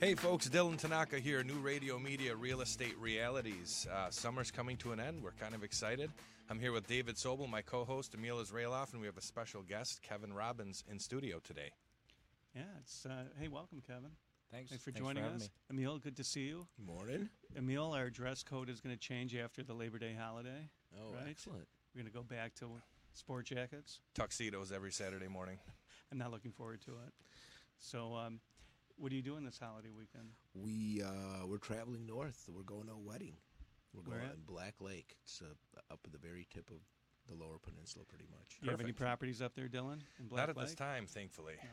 Hey folks, Dylan Tanaka here, New Radio Media Real Estate Realities. Uh, summer's coming to an end. We're kind of excited. I'm here with David Sobel, my co host, Emil Israeloff, and we have a special guest, Kevin Robbins, in studio today. Yeah, it's uh, hey, welcome, Kevin. Thanks. Thanks for Thanks joining having us, me. Emil. Good to see you, Morning. Emil. Our dress code is going to change after the Labor Day holiday. Oh, Right. excellent. We're going to go back to sport jackets. Tuxedos every Saturday morning. I'm not looking forward to it. So, um, what are you doing this holiday weekend? We uh, we're traveling north. We're going to a wedding. We're going at? in Black Lake. It's uh, up at the very tip of the Lower Peninsula, pretty much. Do you have any properties up there, Dylan? In Black Not at Lake? this time, thankfully. No.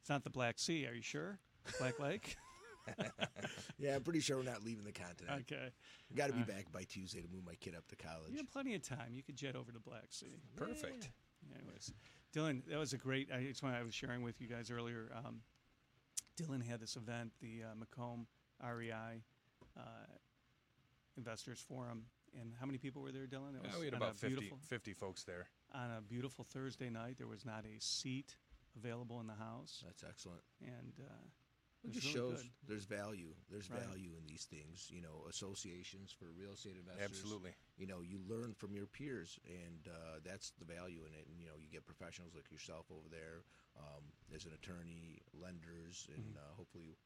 It's not the Black Sea. Are you sure? Black Lake. Yeah, I'm pretty sure we're not leaving the continent. okay. Got to be Uh. back by Tuesday to move my kid up to college. You have plenty of time. You could jet over to Black Sea. Perfect. Anyways, Dylan, that was a great. I, it's one I was sharing with you guys earlier. Um, Dylan had this event, the uh, Macomb REI uh, Investors Forum, and how many people were there, Dylan? It Yeah, was we had about 50, 50 folks there. on a beautiful Thursday night. There was not a seat available in the house, That's excellent. and uh, It it just really shows good. there's value. There's Right. value in these things. You know, associations for real estate investors. Absolutely. You know, you learn from your peers, and uh, that's the value in it. And you know, you get professionals like yourself over there um, as an attorney, lenders, and Mm-hmm. uh, hopefully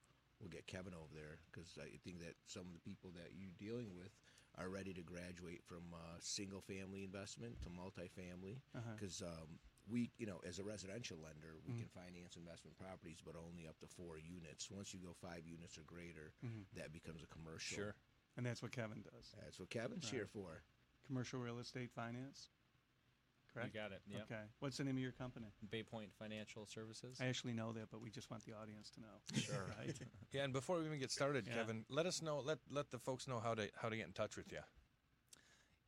we'll get Kevin over there because I think that some of the people that you're dealing with are ready to graduate from uh, single family investment to multifamily Uh-huh. because um, we, you know, as a residential lender, we Mhm. can finance investment properties, but only up to four units. Once you go five units or greater, Mhm. that becomes a commercial. Sure. and that's what Kevin does. That's what Kevin's Right. here for. Commercial real estate finance. Correct. You got it. Yep. Okay. What's the name of your company? Baypoint Financial Services. I actually know that, but we just want the audience to know. Sure. right. Yeah, and before we even get started, Yeah. Kevin, let us know, let let the folks know how to how to get in touch with you.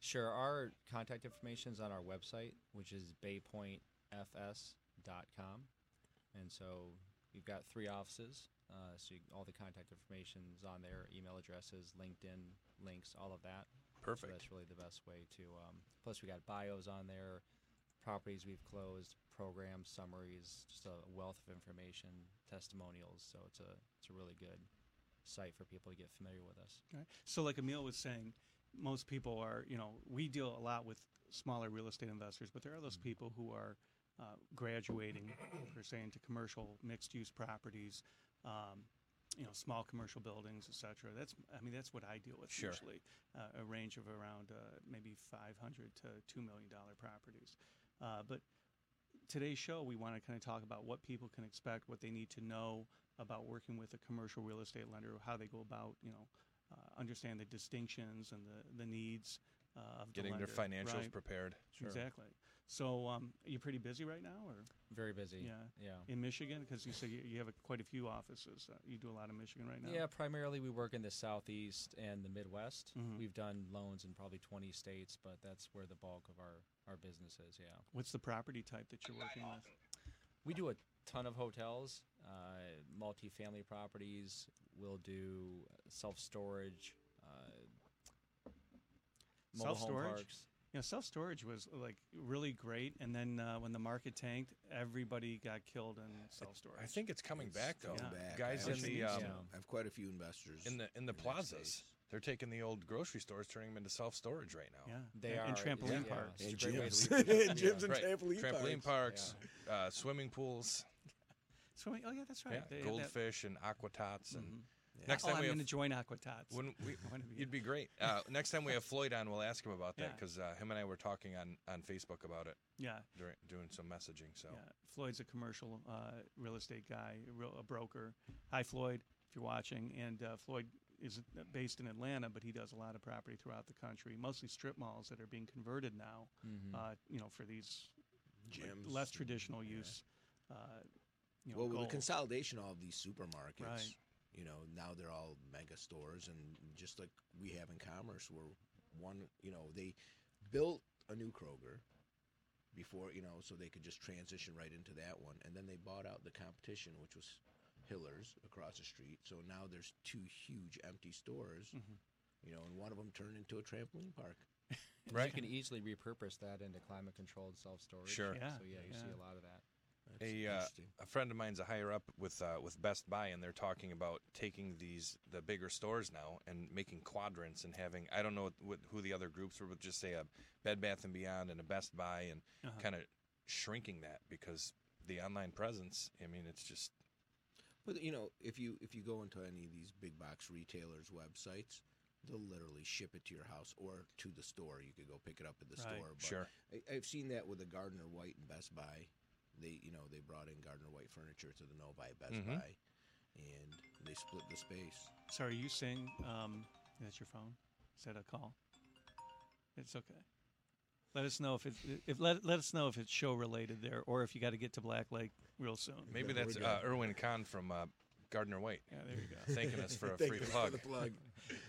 Sure. Our contact information is on our website, which is baypointfs.com. And so we've got three offices. Uh, so you, all the contact information is on there, email addresses, LinkedIn links, all of that. So Perfect. that's really the best way to. Um, plus, we got bios on there, properties we've closed, program summaries, just a wealth of information, testimonials. So it's a it's a really good site for people to get familiar with us. Okay. So, like Emil was saying, most people are, you know, we deal a lot with smaller real estate investors, but there are those people who are uh, graduating, per se, into commercial mixed-use properties, um, you know, small commercial buildings, et cetera. That's, I mean, that's what I deal with Sure. usually, uh, a range of around uh, maybe 500 to $2 million properties. Uh, but today's show, we want to kind of talk about what people can expect, what they need to know about working with a commercial real estate lender, how they go about, you know, uh, understand the distinctions and the, the needs uh, of the Getting their financials Right. prepared. Exactly. So, um, are you pretty busy right now, or Very busy. Yeah. Yeah. in Michigan? Because you said you, you have a, quite a few offices. Uh, you do a lot of Michigan right now. Yeah, primarily we work in the southeast and the Midwest. Mhm. We've done loans in probably 20 states, but that's where the bulk of our, our business is, yeah. What's the property type that you're working with? We do a ton of hotels, uh, multifamily properties. We'll do self storage, uh, mobile home parks. You know, self storage was like really great, and then uh, when the market tanked, everybody got killed in self storage. I think it's coming It's back though. coming Yeah. back. Guys I in the um, Yeah. I have quite a few investors in the in the in plazas, they're taking the old grocery stores, turning them into self storage right now. yeah, They and, and trampoline yeah. parks. It's and a great gyms, leave and gyms and Right. trampoline, Trampoline parks. parks, uh, swimming pools, Swimming. Oh yeah, that's right. yeah, They have that- goldfish and aqua tots, and Mhm. next oh, time I'm going to join Aqua Tots. When we, be you'd be great. Uh, next time we have Floyd on, we'll ask him about that Yeah. because uh, him and I were talking on on Facebook about it, yeah, during, doing some messaging. So yeah. Floyd's a commercial uh, real estate guy, a, real, a broker. Hi, Floyd, if you're watching. And uh, Floyd is based in Atlanta, but he does a lot of property throughout the country, mostly strip malls that are being converted now. Mhm. Uh, you know, for these like, Gyms. less traditional Yeah. use. Uh, you know, well, with the consolidation of all these supermarkets, Right. You know, now they're all mega stores, and just like we have in commerce, where one, you know, they built a new Kroger before, you know, so they could just transition right into that one, and then they bought out the competition, which was Hillers across the street. So now there's two huge empty stores, Mhm. you know, and one of them turned into a trampoline park. Right. You can easily repurpose that into climate controlled self storage. Sure. Yeah, So, yeah, you see a lot of that. That's a uh, a friend of mine's a higher up with uh, with Best Buy, and they're talking about taking these the bigger stores now and making quadrants and having I don't know what, what, who the other groups were, but just say a Bed Bath and Beyond and a Best Buy, and Uh-huh. kind of shrinking that because the online presence. I mean, it's just But you know, if you if you go into any of these big box retailers' websites, they'll literally ship it to your house or to the store. You could go pick it up at the Right. store. But sure. I, I've seen that with the Gardner White and Best Buy. They you know they brought in Gardner White furniture to the Novi at Best Mhm. Buy, and they split the space. Sorry, are you saying um, that's your phone? Is that a call? It's okay. Let us know if it if let, let us know if it's show related there, or if you got to get to Black Lake real soon. Maybe Yeah, that's we're uh. Erwin Kahn from uh, Gardner White Yeah, there you go. thanking us for a free you for plug. the plug.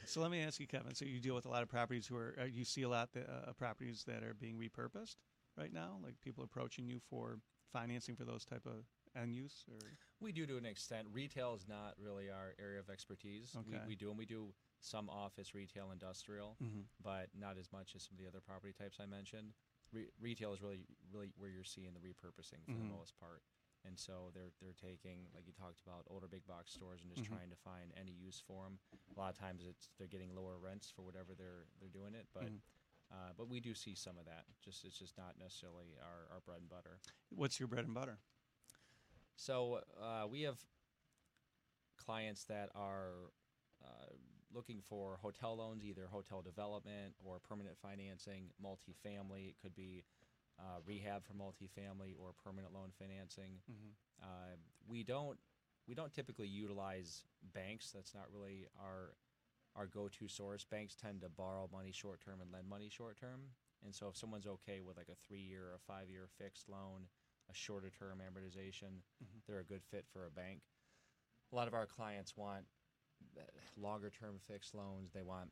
So let me ask you, Kevin. So you deal with a lot of properties who are uh, you see a lot of uh, properties that are being repurposed right now, like people approaching you for financing for those type of end use, or We do to an extent. Retail is not really our area of expertise. Okay. We, we do, and we do some office, retail, industrial, but not as much as some of the other property types I mentioned. Re- retail is really, really where you're seeing the repurposing for Mhm. the most part. And so they're they're taking, like you talked about, older big box stores and just Mhm. trying to find any use for them. A lot of times it's they're getting lower rents for whatever they're they're doing it, but Mhm. Uh, but we do see some of that. Just it's just not necessarily our, our bread and butter. what's your bread and butter? So uh, we have clients that are uh, looking for hotel loans, either hotel development or permanent financing, multifamily. It could be uh, rehab for multifamily or permanent loan financing. Mhm. Uh, we don't we don't typically utilize banks. That's not really our our go-to source. Banks tend to borrow money short term and lend money short term. And so if someone's okay with like a three-year or a five-year fixed loan, a shorter term amortization, Mhm. they're a good fit for a bank. A lot of our clients want longer term fixed loans. They want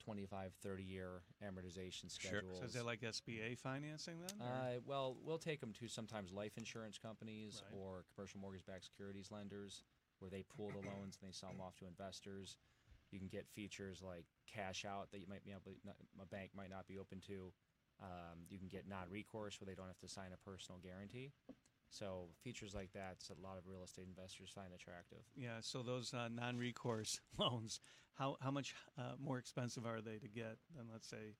25, 30 year amortization schedules. Sure. So that like SBA financing then? Uh, well, we'll take them to sometimes life insurance companies Right. or commercial mortgage-backed securities lenders, where they pool the loans and they sell them off to investors. You can get features like cash out that you might be able, not, a bank might not be open to. Um, you can get non-recourse where they don't have to sign a personal guarantee. So features like that, a lot of real estate investors find attractive. yeah. So those uh, non-recourse loans, how how much uh, more expensive are they to get than let's say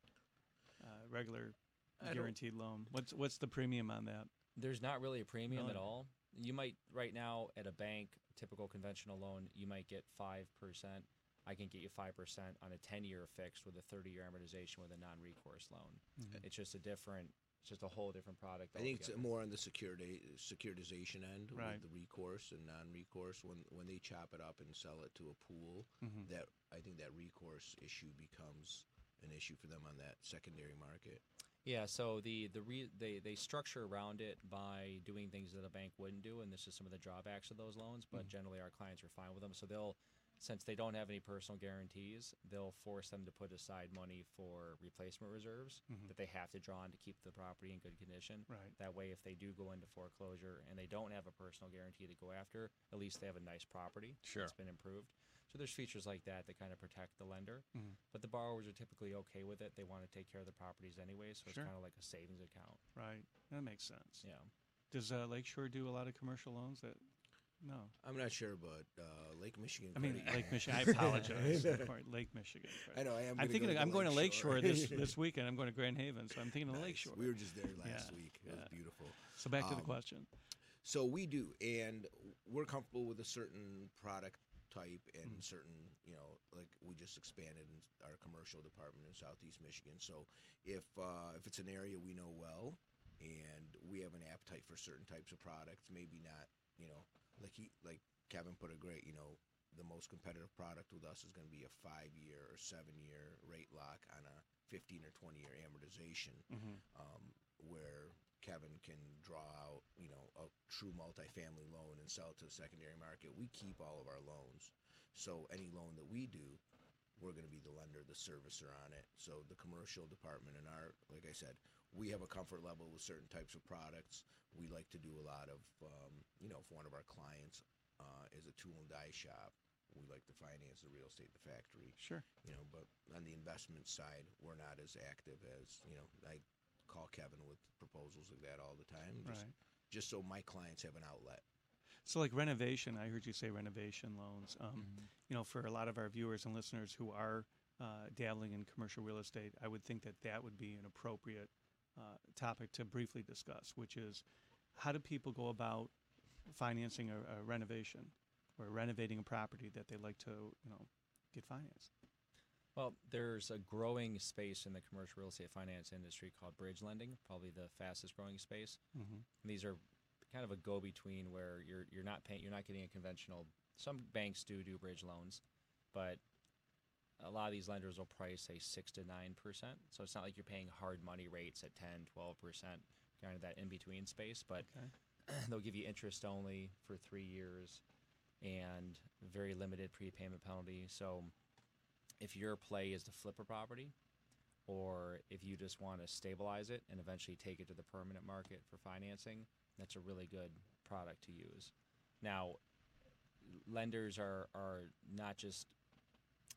uh, regular I don't- guaranteed loan? What's what's the premium on that? There's not really a premium at all. You might right now at a bank, typical conventional loan, you might get five percent. I can get you five percent on a ten-year fixed with a thirty-year amortization with a non-recourse loan. Mhm. It's just a different, it's just a whole different product. I think it's more on the security securitization end Right. with the recourse and non-recourse. When when they chop it up and sell it to a pool, Mhm. that I think that recourse issue becomes an issue for them on that secondary market. Yeah, so the the re, they they structure around it by doing things that a bank wouldn't do, and this is some of the drawbacks of those loans. But Mhm. generally, our clients are fine with them. So they'll, since they don't have any personal guarantees, they'll force them to put aside money for replacement reserves Mhm. that they have to draw on to keep the property in good condition. Right. That way, if they do go into foreclosure and they don't have a personal guarantee to go after, at least they have a nice property Sure. that's been improved. So there's features like that that kind of protect the lender. Mhm. But the borrowers are typically okay with it. They want to take care of the properties anyway, so it's Sure. kind of like a savings account. Right. That makes sense. Yeah. Does uh, Lakeshore do a lot of commercial loans? That no. I'm not sure, but uh, Lake Michigan. I mean Lake Michigan. I apologize. Lake Michigan. I know. I am. I'm thinking go I'm going to Lakeshore this this weekend. I'm going to Grand Haven, so I'm thinking of Nice. Lakeshore. We were just there last Yeah, week. It was beautiful. So back to the Um, question. So we do, and we're comfortable with a certain product type and Mhm. certain, you know, like we just expanded in our commercial department in Southeast Michigan. So if uh, if it's an area we know well, and we have an appetite for certain types of products, maybe not, you know, like he like Kevin put a great, you know, the most competitive product with us is going to be a five year or seven year rate lock on a 15 or 20 year amortization hmm um, where Kevin can draw out, you know, a true multifamily loan and sell it to the secondary market. We keep all of our loans. So any loan that we do, we're going to be the lender, the servicer on it. So the commercial department and our, like I said, we have a comfort level with certain types of products. We like to do a lot of, um, you know, if one of our clients uh, is a tool and die shop, we like to finance the real estate, the factory, Sure. you know but on the investment side we're not as active as you know i call kevin with proposals like that all the time just Right. just so my clients have an outlet. So, like renovation, I heard you say renovation loans. Um, You know, for a lot of our viewers and listeners who are uh, dabbling in commercial real estate, I would think that that would be an appropriate uh, topic to briefly discuss, which is how do people go about financing a, a renovation or renovating a property that they'd like to, you know, get financed? Well, there's a growing space in the commercial real estate finance industry called bridge lending, probably the fastest growing space. Mm-hmm. And these are kind of a go between where you're you're not paying you're not getting a conventional some banks do do bridge loans, but a lot of these lenders will price say 6 to 9%. So it's not like you're paying hard money rates at 10, 12%, kind of that in between space, but Okay. they'll give you interest only for 3 years and very limited prepayment penalty. So if your play is to flip a property or if you just want to stabilize it and eventually take it to the permanent market for financing, that's a really good product to use. Now, lenders are, are not just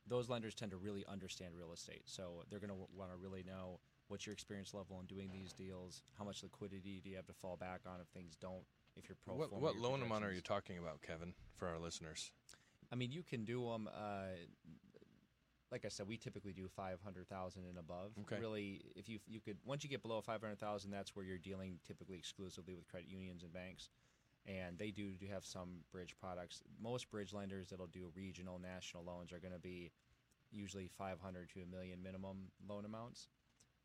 those lenders tend to really understand real estate. So they're going to w- want to really know what's your experience level in doing these deals, how much liquidity do you have to fall back on if things don't, if you're pro What, what loan amount are you talking about, Kevin, for our listeners? I mean, you can do them. Uh, like I said, we typically do five hundred thousand and above. Okay. Really, if you you could once you get below five hundred thousand, that's where you're dealing typically exclusively with credit unions and banks, and they do do have some bridge products. Most bridge lenders that'll do regional, national loans are going to be usually five hundred to a million minimum loan amounts.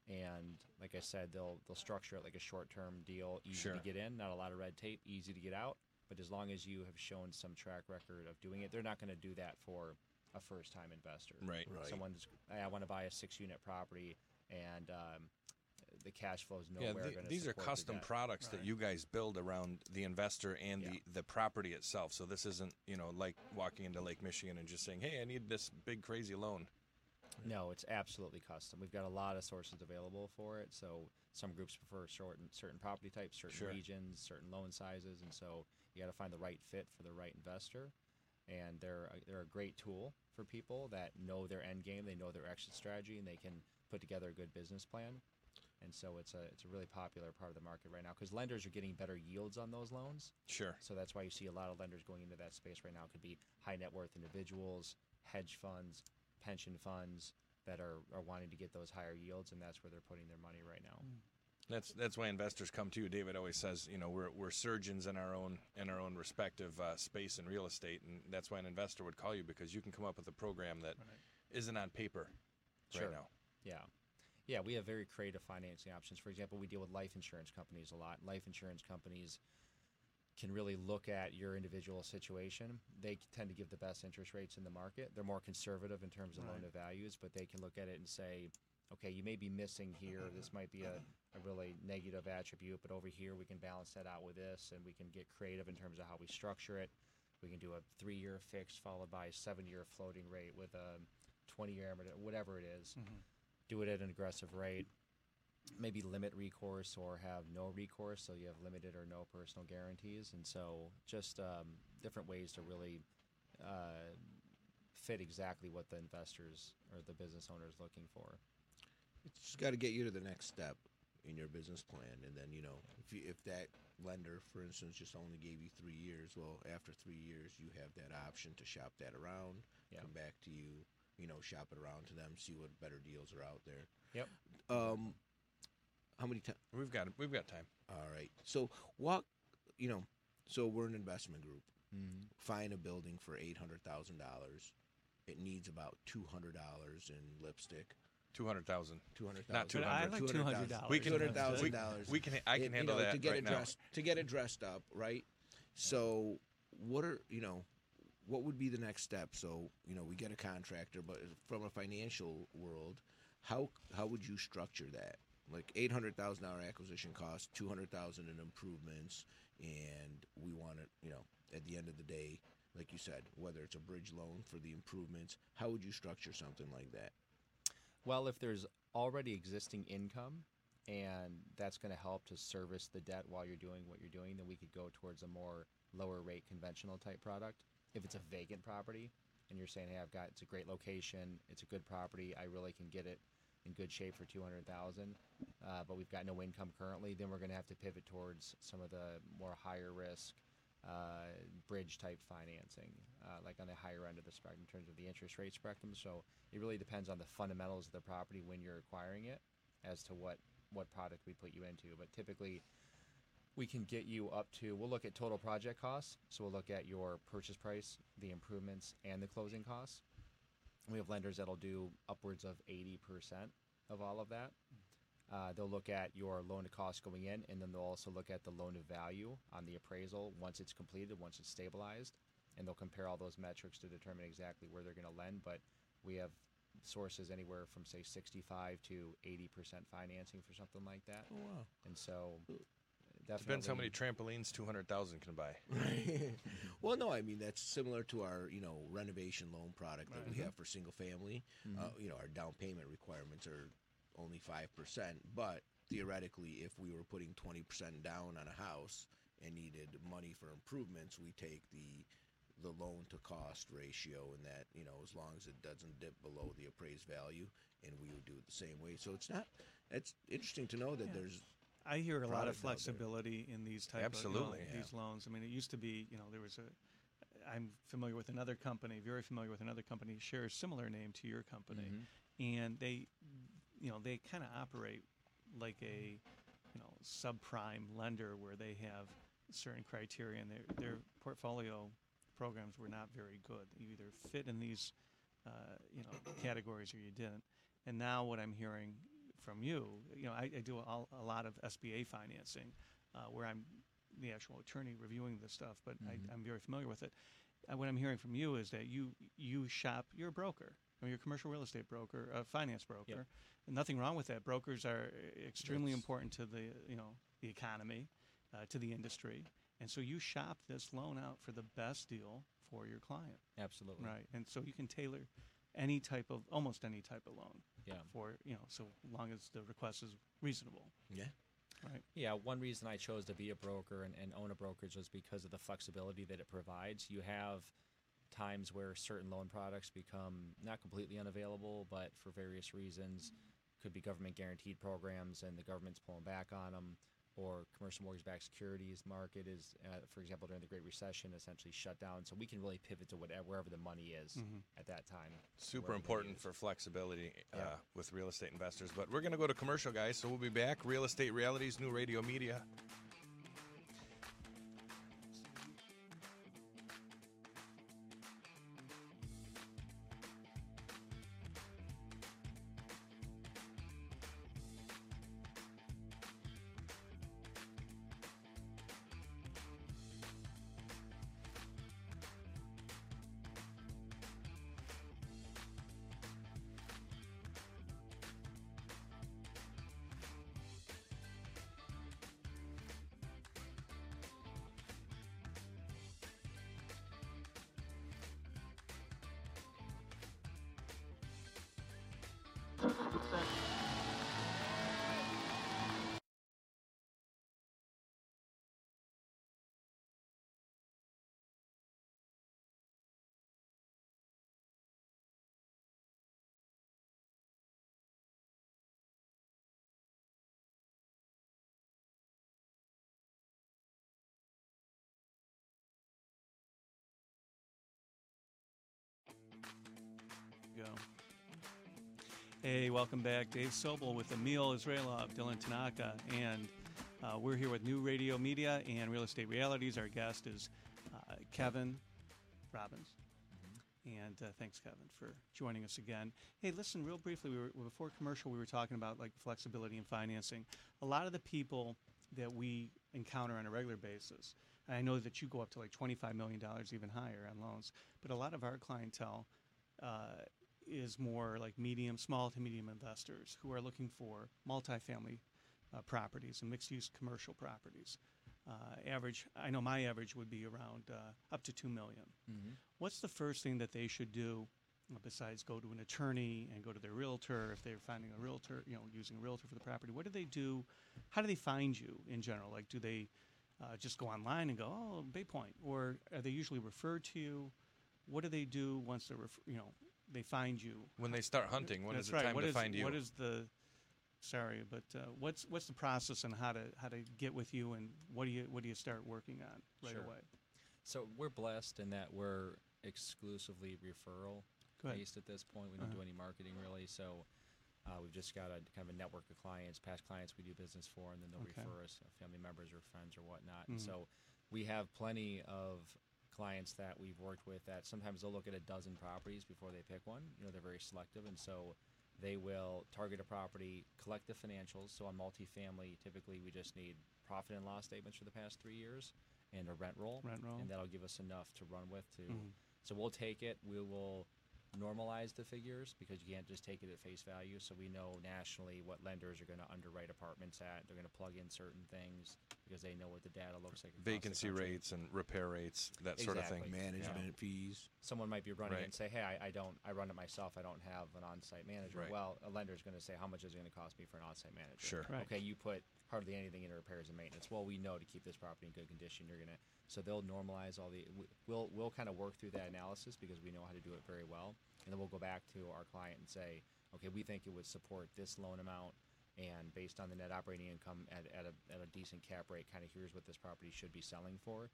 And like I said, they'll they'll structure it like a short term deal, easy Sure. to get in, not a lot of red tape, easy to get out. But as long as you have shown some track record of doing it, they're not going to do that for a first time investor. Right. Right. Someone's, "Hey, I want to buy a six unit property and um, the cash flow is Yeah, nowhere the- going to these are custom products that you guys build around the investor and Yeah. the, the property itself. So this isn't, you know, like walking into Lake Michigan and just saying, "Hey, I need this big crazy loan." No, it's absolutely custom. We've got a lot of sources available for it. So some groups prefer certain certain property types, certain Sure. regions, certain loan sizes, and so you got to find the right fit for the right investor. And they're a, they're a great tool for people that know their end game, they know their exit strategy, and they can put together a good business plan. And so it's a it's a really popular part of the market right now because lenders are getting better yields on those loans. Sure. So that's why you see a lot of lenders going into that space right now. It could be high net worth individuals, hedge funds, pension funds that are, are wanting to get those higher yields, and that's where they're putting their money right now. That's that's why investors come to you. David always says, you know, we're we're surgeons in our own in our own respective uh, space in real estate, and that's why an investor would call you because you can come up with a program that Right. not on paper Sure. right now. Yeah. Yeah, we have very creative financing options. For example, we deal with life insurance companies a lot. Life insurance companies can really look at your individual situation. They tend to give the best interest rates in the market. They're more conservative in terms of loan to values, but they can look at it and say, okay, you may be missing here. This might be a, a really negative attribute, but over here we can balance that out with this, and we can get creative in terms of how we structure it. We can do a three year fixed followed by a seven year floating rate with a 20 year, whatever it is mm-hmm. Do it at an aggressive rate, maybe limit recourse or have no recourse, so you have limited or no personal guarantees, and so just um, different ways to really uh, fit exactly what the investors or the business owner is looking for. It's just got to get you to the next step in your business plan, and then you know if you, if that lender, for instance, just only gave you three years, well, after three years, you have that option to shop that around, Yeah. come back to you, you know, shop it around to them, see what better deals are out there. Yep. Um, how many times? We've got we've got time. All right. So walk, you know, so we're an investment group. Mm-hmm. Find a building for eight hundred thousand dollars. It needs about two hundred dollars in lipstick. Two hundred thousand. Two hundred Not thousand. I like $200. We can- Two hundred thousand dollars. We can I can It- handle you know, that to get right it now. to get it dressed up, right? So, what are you know, what would be the next step? So, you know, we get a contractor, but from a financial world, how how would you structure that? Like eight hundred thousand dollar acquisition cost, two hundred thousand in improvements, and we want it. You know, at the end of the day, like you said, whether it's a bridge loan for the improvements, how would you structure something like that? Well, if there's already existing income and that's going to help to service the debt while you're doing what you're doing, then we could go towards a more lower rate conventional type product. If it's a vacant property and you're saying, hey, I've got it's a great location, it's a good property, I really can get it in good shape for 200,000, uh, but we've got no income currently, then we're going to have to pivot towards some of the more higher risk uh, bridge type financing, uh, like on the higher end of the spectrum in terms of the interest rate spectrum. So it really depends on the fundamentals of the property when you're acquiring it as to what what product we put you into. But typically, we can get you up to. We'll look at total project costs. So we'll look at your purchase price, the improvements, and the closing costs. We have lenders that'll do upwards of 80% of all of that. Uh, they'll look at your loan to cost going in, and then they'll also look at the loan to value on the appraisal once it's completed, once it's stabilized, and they'll compare all those metrics to determine exactly where they're going to lend. But we have sources anywhere from say 65 to 80 percent financing for something like that, Oh wow. and so definitely Depends how many trampolines 200,000 can buy. well, no, I mean that's similar to our you know renovation loan product that we have for single family. Uh, you know, our down payment requirements are only five percent, but theoretically, if we were putting twenty percent down on a house and needed money for improvements, we take the the loan to cost ratio and that you know as long as it doesn't dip below the appraised value and we would do it the same way so it's not it's interesting to know that Yeah. there's I hear a lot of product out there. flexibility in these type Absolutely, of you know, yeah. these loans. I mean, it used to be, you know, there was a. I'm familiar with another company, very familiar with another company, shares a similar name to your company, and they, you know, they kind of operate like a, you know, subprime lender where they have certain criteria, and their their portfolio programs were not very good. You either fit in these, uh, you know, categories or you didn't. And now what I'm hearing from you, you know, I, I do a, a lot of SBA financing, uh, where I'm the actual attorney reviewing this stuff, but I, I'm very familiar with it. Uh, what I'm hearing from you is that you you shop. You're a broker. I mean, you're a commercial real estate broker, a finance broker. And nothing wrong with that. Brokers are extremely That's- important to the you know the economy, uh, to the industry, and so you shop this loan out for the best deal for your client, Absolutely. right? And so you can tailor any type of almost any type of loan Yeah. for you know so long as the request is reasonable, yeah right? Yeah, one reason I chose to be a broker and, and own a brokerage was because of the flexibility that it provides. You have times where certain loan products become not completely unavailable, but for various reasons, could be government guaranteed programs and the government's pulling back on them, or commercial mortgage-backed securities market is, uh, for example, during the Great Recession, essentially shut down. So we can really pivot to whatever wherever the money is at that time. Super important for flexibility uh, Yeah. with real estate investors. But we're going to go to commercial, guys. So we'll be back. Real Estate Realities, New Radio Media. Hey, welcome back. Dave Sobel with Emil Israelov, Dylan Tanaka, and uh, we're here with New Radio Media and Real Estate Realities. Our guest is uh, Kevin Robbins. And uh, thanks, Kevin, for joining us again. Hey, listen, real briefly, we were, before commercial, we were talking about like flexibility and financing. A lot of the people that we encounter on a regular basis, I know that you go up to like $25 million, even higher on loans, but a lot of our clientele uh, is more like medium, small to medium investors who are looking for multifamily uh, properties and mixed use commercial properties. Uh, average, I know my average would be around uh, up to two million. What's the first thing that they should do uh, besides go to an attorney and go to their realtor if they're finding a realtor, you know, using a realtor for the property? What do they do? How do they find you in general? Like, do they uh, just go online and go, oh, Baypoint, or are they usually referred to you? What do they do once they're, ref- you know, they find you? When they start hunting, when That's is the right. time What to is- find you? What is the sorry, but uh, what's what's the process and how to how to get with you and what do you what do you start working on right Sure. away? So we're blessed in that we're exclusively referral based at this point. We don't Uh-huh. do any marketing really. So uh, we've just got a kind of a network of clients, past clients we do business for, and then they'll Okay. refer us family members or friends or whatnot. And Mhm. so we have plenty of clients that we've worked with that sometimes they'll look at a dozen properties before they pick one. You know, they're very selective, and so they will target a property, collect the financials. So on multifamily, typically we just need profit and loss statements for the past three years and a rent roll, Rent roll. and that'll give us enough to run with to. Mhm. So we'll take it. We will normalize the figures because you can't just take it at face value. So we know nationally what lenders are going to underwrite apartments at. They're going to plug in certain things because they know what the data looks like. Vacancy rates and repair rates, that sort of thing. Exactly. Management fees. Someone might be running Right. it and say, "Hey, I, I don't. I run it myself. I don't have an on-site manager." Right. Well, a lender is going to say, "How much is it going to cost me for an on-site manager?" Sure. Right. Okay, you put hardly anything into repairs and maintenance. Well, we know to keep this property in good condition, you're gonna. So they'll normalize all the. We'll we'll kind of work through that analysis because we know how to do it very well, and then we'll go back to our client and say, okay, we think it would support this loan amount, and based on the net operating income at, at a at a decent cap rate, kind of here's what this property should be selling for,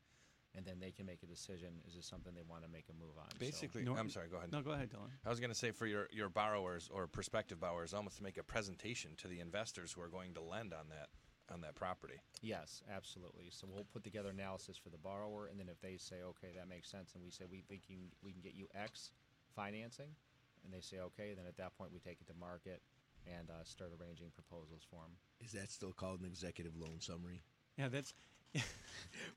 and then they can make a decision. Is this something they want to make a move on? So- Basically, No- I'm sorry, go ahead. No, go ahead, Dylan. I was going to say for your, your borrowers or prospective borrowers, almost to make a presentation to the investors who are going to lend on that on that property. Yes, absolutely. So we'll put together analysis for the borrower, and then if they say, okay, that makes sense, and we say we think you can, we can get you X financing, and they say okay, then at that point we take it to market and uh, start arranging proposals for them. Is that still called an executive loan summary? Yeah, that's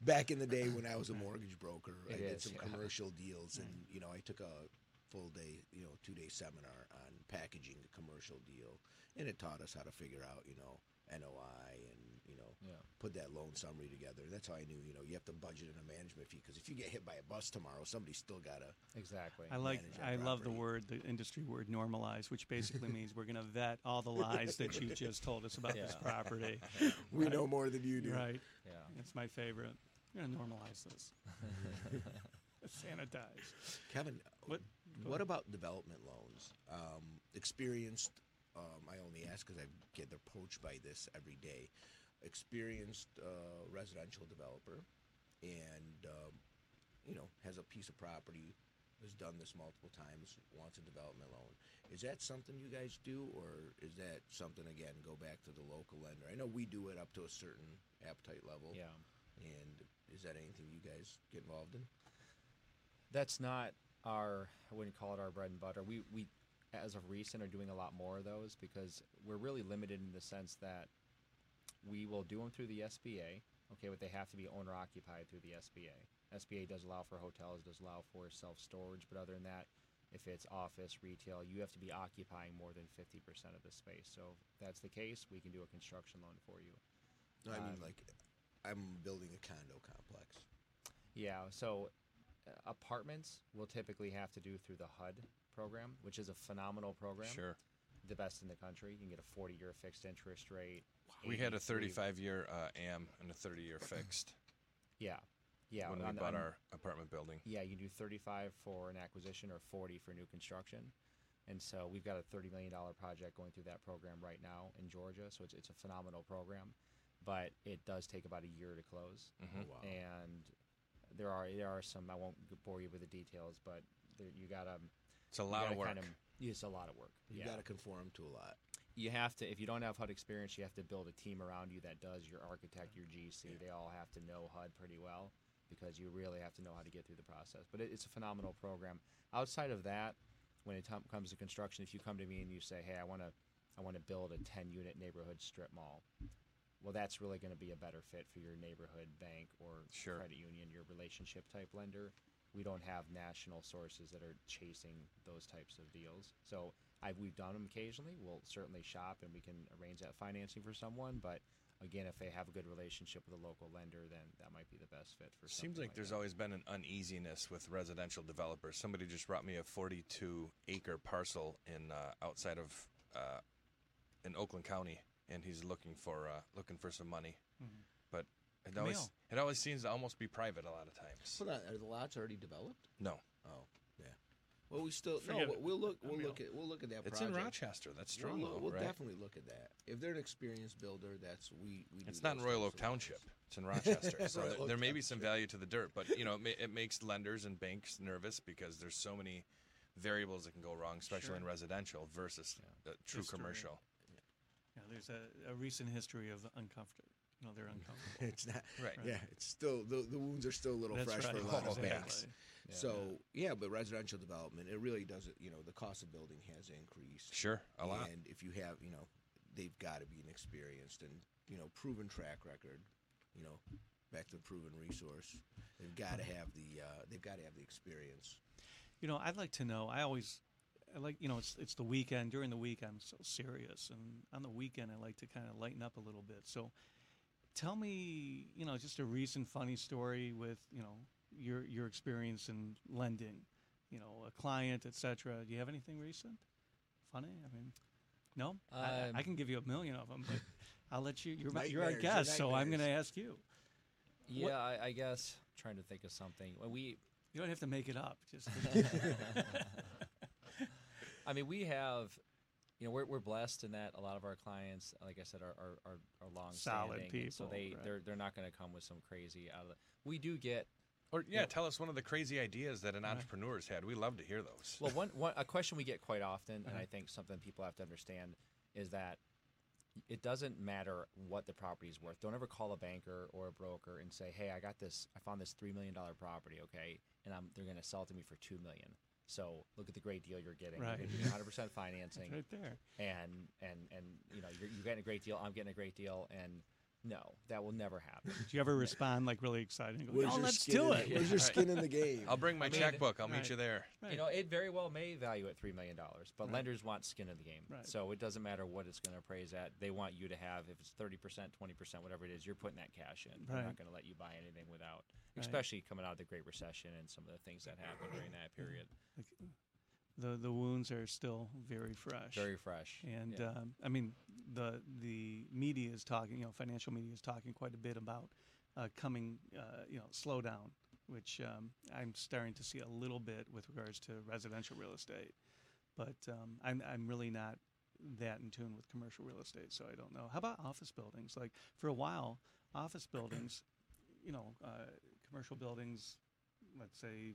Back in the day when I was a mortgage broker, I It did is, some yeah. commercial deals, and you know, I took a full day, you know, two day seminar on packaging a commercial deal, and it taught us how to figure out, you know, NOI and you know, Yeah. put that loan summary together. That's how I knew, you know, you have to budget in a management fee because if you get hit by a bus tomorrow, somebody's still got to. Exactly. I like manage that I love the word the industry word normalize, which basically means we're going to vet all the lies that you just told us about this property. We Right. know more than you do. Right. Yeah. It's my favorite. I'm going to normalize this. Sanitize. Kevin, What- what, about development loans? Um, experienced, um, I only ask because I get approached by this every day. Experienced uh, residential developer, and um, you know has a piece of property, has done this multiple times, wants a development loan. Is that something you guys do, or is that something again go back to the local lender? I know we do it up to a certain appetite level. Yeah. And is that anything you guys get involved in? That's not our. I wouldn't call it our bread and butter. We we, as of recent, are doing a lot more of those because we're really limited in the sense that we will do them through the SBA. Okay, but they have to be owner occupied through the SBA. SBA does allow for hotels, does allow for self storage, but other than that, if it's office, retail, you have to be occupying more than fifty percent of the space. So if that's the case, we can do a construction loan for you. No, I mean Um, like I'm building a condo complex. Yeah, so uh, apartments will typically have to do through the HUD program, which is a phenomenal program. Sure. The best in the country. You can get a 40 year fixed interest rate. We had a 35 year uh, AM and a 30 year fixed Yeah. Yeah. when we on- bought on- our apartment building. Yeah, you do 35 for an acquisition or 40 for new construction. And so we've got a $30 million project going through that program right now in Georgia. So it's, it's a phenomenal program. But it does take about a year to close. Mhm. wow. And there are there are some I won't bore you with the details, but there, you gotta It's a lot of work. Kind of, it's a lot of work. You yeah. got to conform to a lot. you have to if you don't have HUD experience, you have to build a team around you that does your architect, your GC. They all have to know HUD pretty well because you really have to know how to get through the process. But it, it's a phenomenal program. Outside of that, when it tom- comes to construction, if you come to me and you say, "Hey, I want to, I want to build a 10 unit neighborhood strip mall," well, that's really going to be a better fit for your neighborhood bank or Sure. credit union, your relationship type lender. We don't have national sources that are chasing those types of deals. So I, we've done them occasionally. We'll certainly shop and we can arrange that financing for someone. But again, if they have a good relationship with a local lender, then that might be the best fit for. Seems something like there's that. always been an uneasiness with residential developers. Somebody just brought me a 42 acre parcel in uh, outside of uh, in Oakland County, and he's looking for uh, looking for some money. Mhm. But it always Camille. it always seems to almost be private a lot of times. So that, are the lots already developed? No, Oh, yeah. Well, we still no, Forget but it. we'll look. We'll Unreal. look at. We'll look at that. It's project. in Rochester. That's We'll, look- we'll right? definitely look at that. If they're an experienced builder, that's we. we do It's not in Royal Oak Township. loans. It's in Rochester. so there, Oak there may be some value to the dirt, but you know, it, ma- it makes lenders and banks nervous because there's so many variables that can go wrong, especially in residential versus uh, true History. commercial. Yeah, there's a, a recent history of uncomfortable. You know, they're uncomfortable. It's not. Right. Yeah, it's still the the wounds are still a little That's fresh right. for a lot of Exactly. banks. Yeah. So yeah, but residential development, it really does it. You know, the cost of building has increased. Sure, a lot. And if you have, you know, they've got to be an experienced and you know proven track record. You know, back to the proven resource. They've got to have the uh, they've got to have the experience. You know, I'd like to know. I always, I like, you know, it's it's the weekend. During the week, I'm so serious, and on the weekend, I like to kind of lighten up a little bit. So, tell me, you know, just a recent funny story with, you know, your your experience in lending. You know, a client, etc. Do you have anything recent? Funny? I mean, no. I, I Um, can give you a million of them, but I'll let you. You're my, you're our guest, so I'm going to ask you. Yeah, I, I guess trying to think of something. When we, You don't have to make it up. Just I mean, we have, you know, we're, we're blessed in that a lot of our clients, like I said, are are, are, are long Solid standing, so they right. they're they're not going to come with some crazy out of the. We do get Or yeah, tell us one of the crazy ideas that an entrepreneur's had. We love to hear those. well one, one a question we get quite often, and Uh-huh. I think something people have to understand is that it doesn't matter what the property is worth. Don't ever call a banker or a broker and say, "Hey, I got this. I found this three million dollar property. Okay, and I'm they're going to sell it to me for two million. So look at the great deal you're getting. Right. You're getting 100 percent financing, right there. and and and you know you're, you're getting a great deal. I'm getting a great deal, and no, that will never happen. Do you ever respond like really excited? And go, Where's oh, your let's do in it. the- Where's your skin in the game? I'll bring my I mean, checkbook. I'll right. meet you there. Right. You know, it very well may value at three million dollars, but Right. lenders want skin in the game. Right. So it doesn't matter what it's going to appraise at. They want you to have, if it's thirty percent, twenty percent, whatever it is, you're putting that cash in. They're not going to let you buy anything without, Right. especially coming out of the Great Recession and some of the things that happened during that period. The the wounds are still very fresh. Very fresh. and yeah. um, I mean the the media is talking. You know, financial media is talking quite a bit about uh, coming. Uh, you know, slowdown, which um, I'm starting to see a little bit with regards to residential real estate. But um, I'm I'm really not that in tune with commercial real estate, so I don't know. How about office buildings? Like for a while, office buildings, you know, uh, commercial buildings, let's say,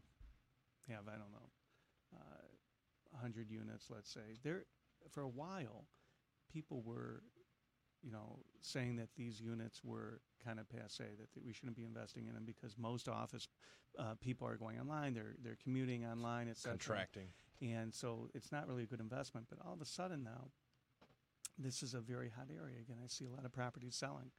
have I don't know, uh, 100 units, let's say. There, for a while, people were, you know, saying that these units were kind of passe, that, we shouldn't be investing in them because most office uh, people are going online, they're they're commuting online, etc. Contracting. And so it's not really a good investment. But all of a sudden now, this is a very hot area again. I see a lot of properties selling.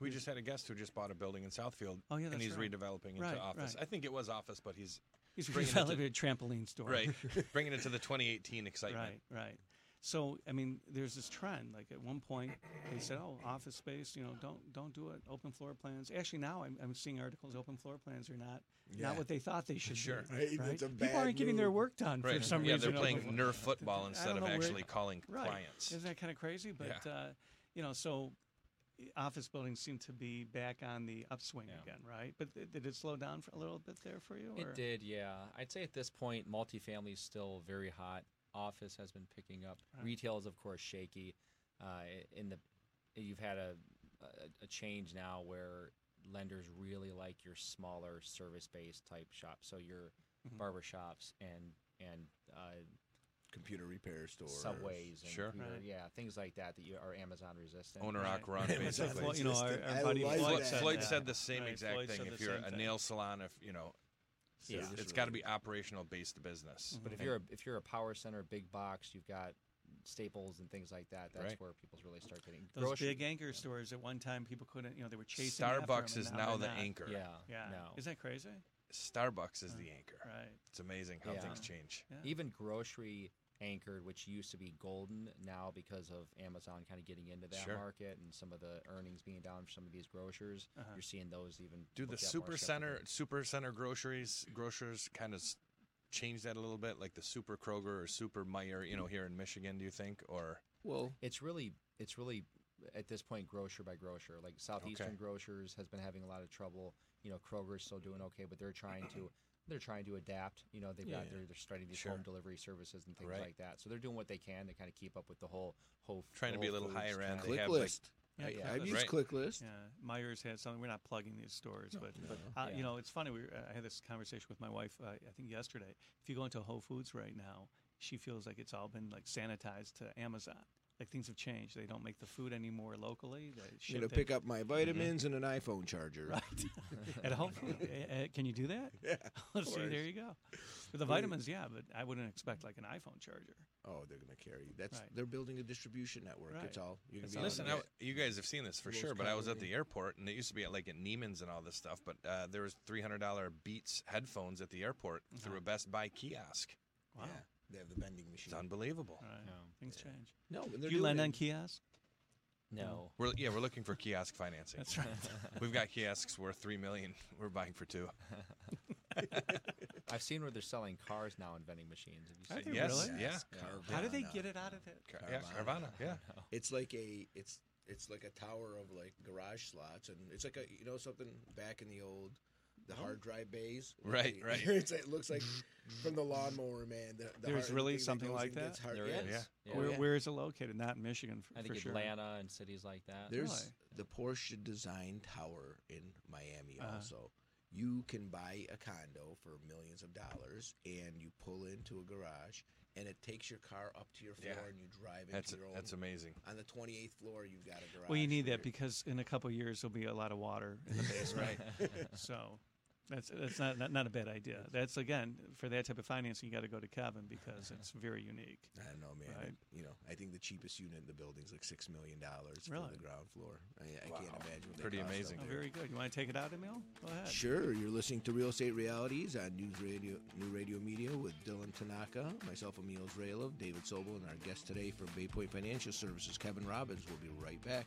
We just had a guest who just bought a building in Southfield, Oh yeah, and he's right. redeveloping into Right, office. right. I think it was office, but he's He's bringing it to- redeveloping a trampoline store. right bringing it to the 2018 excitement. Right, right. So I mean, there's this trend. Like at one point, they said, "Oh, office space. You know, don't don't do it. Open floor plans." Actually, now I'm, I'm seeing articles. Open floor plans are not Yeah. not what they thought they should Sure. be. Right, Right? People aren't getting their work done Right. for some yeah, reason. they're playing Open- Nerf football instead of know where- actually calling Right. clients. Isn't that kind of crazy? But Yeah. uh, you know, so office buildings seem to be back on the upswing Yeah. again, right? But th- did it slow down for a little bit there for you? or- It did, yeah. I'd say at this point, multifamily is still very hot. Office has been picking up. Right. Retail is, of course, shaky. Uh, in the, you've had a, a a change now where lenders really like your smaller service-based type shops. So your Mhm. barber shops and and uh, Computer repair stores. subways and Sure. computer- Right. yeah, things like that that you are Amazon resistant. Owner Right. occ run, Right. It's like basically. Floyd- you know, our, our I buddy like Floyd, that. said Floyd that. said the same Right, exact Floyd thing. If you're a thing. nail salon, if you know, Yeah. Service it's got to be operational based business. Mhm. But if you're a, if you're a power center, big box, you've got staples and things like that. That's Right. where people really start getting Those grocery- big anchor stores at one time, people couldn't, you know, they were chasing. after 'em, Starbucks and is now now the not. anchor. Yeah, Yeah, no. isn't that crazy? Starbucks is Uh, the anchor. Right. It's amazing how Yeah. things change. Yeah. Even grocery anchored, which used to be golden, now because of Amazon kind of getting into that Sure. market and some of the earnings being down for some of these grocers, Uh-huh. you're seeing those even. Do the looked at more super center, super center groceries, grocers kind of change that a little bit, like the Super Kroger or Super Meijer, you know, here in Michigan. Do you think, or Well, It's really, it's really at this point grocer by grocer. Like Southeastern Okay. Grocers has been having a lot of trouble. You know, Kroger's still doing okay, but they're trying to they're trying to adapt. You know, they've got Yeah. they're, they're starting these Sure. home delivery services and things Right. like that. So they're doing what they can to kind of keep up with the whole whole Trying to be a little higher end. trend. They Click have, like- list. Yeah, I, Click I've List. used Right. ClickList. Yeah, Meijer's had something. We're not plugging these stores, but but uh, Yeah. you know, it's funny. We were, I had this conversation with my wife. Uh, I think yesterday. If you go into Whole Foods right now, she feels like it's all been like sanitized to Amazon. Like things have changed. They don't make the food anymore locally. They I'm ship gonna pick up my vitamins and an iPhone charger. right at Whole Foods. Uh, uh, can you do that? Yeah. Let's see. course. There you go. With the vitamins, yeah, but I wouldn't expect like an iPhone charger. Oh, they're gonna carry. you. That's Right. they're building a distribution network. Right. It's all you're That's gonna be. all Listen, I, you guys have seen this for Most sure, but I was at the airport, and it used to be at like at Neiman's and all this stuff. But uh, there was three hundred dollar Beats headphones at the airport through a Best Buy kiosk. Wow. Yeah, they have the vending machine. It's unbelievable. All right. Yeah. Things Yeah. change. No, Do you doing lend it. on kiosks? No. We're yeah, we're looking for kiosk financing. That's right. We've got kiosks worth three million. We're buying for two. I've seen where they're selling cars now in vending machines. Have you seen they? Yes, really? yeah. How do they get it out of it? Car- yeah, Carvana. Carvana. Yeah. It's like a it's it's like a tower of like garage slots, and it's like a you know something back in the old the hard drive bays. where Right, right. it looks like from the lawnmower man. The, the There's hard- really thing something goes like in that? gets hard- There yeah. is. Yeah. Yeah. Where, yeah. where is it located? Not in Michigan, for, I think for sure. Atlanta and cities like that. There's Really? the Porsche Design Tower in Miami Uh-huh. also. You can buy a condo for millions of dollars, and you pull into a garage, and it takes your car up to your floor, Yeah. and you drive into That's your own. that's amazing. on the 28th floor, you've got a garage. Well, you need for that your- because in a couple of years there'll be a lot of water in the basement. Right. So that's that's not, not not a bad idea. That's again for that type of financing, you got to go to Kevin because it's very unique. I don't know, man. Right. You know, I think the cheapest unit in the building is like six million dollars Really? for the ground floor. I, I Wow. can't imagine. What Pretty amazing. Oh, very good. You want to take it out, Emil? Go ahead. Sure, you're listening to Real Estate Realities on News Radio, New Radio Media with Dylan Tanaka, myself, Emil Zrailov, David Sobel, and our guest today from Baypoint Financial Services, Kevin Robbins. We'll be right back.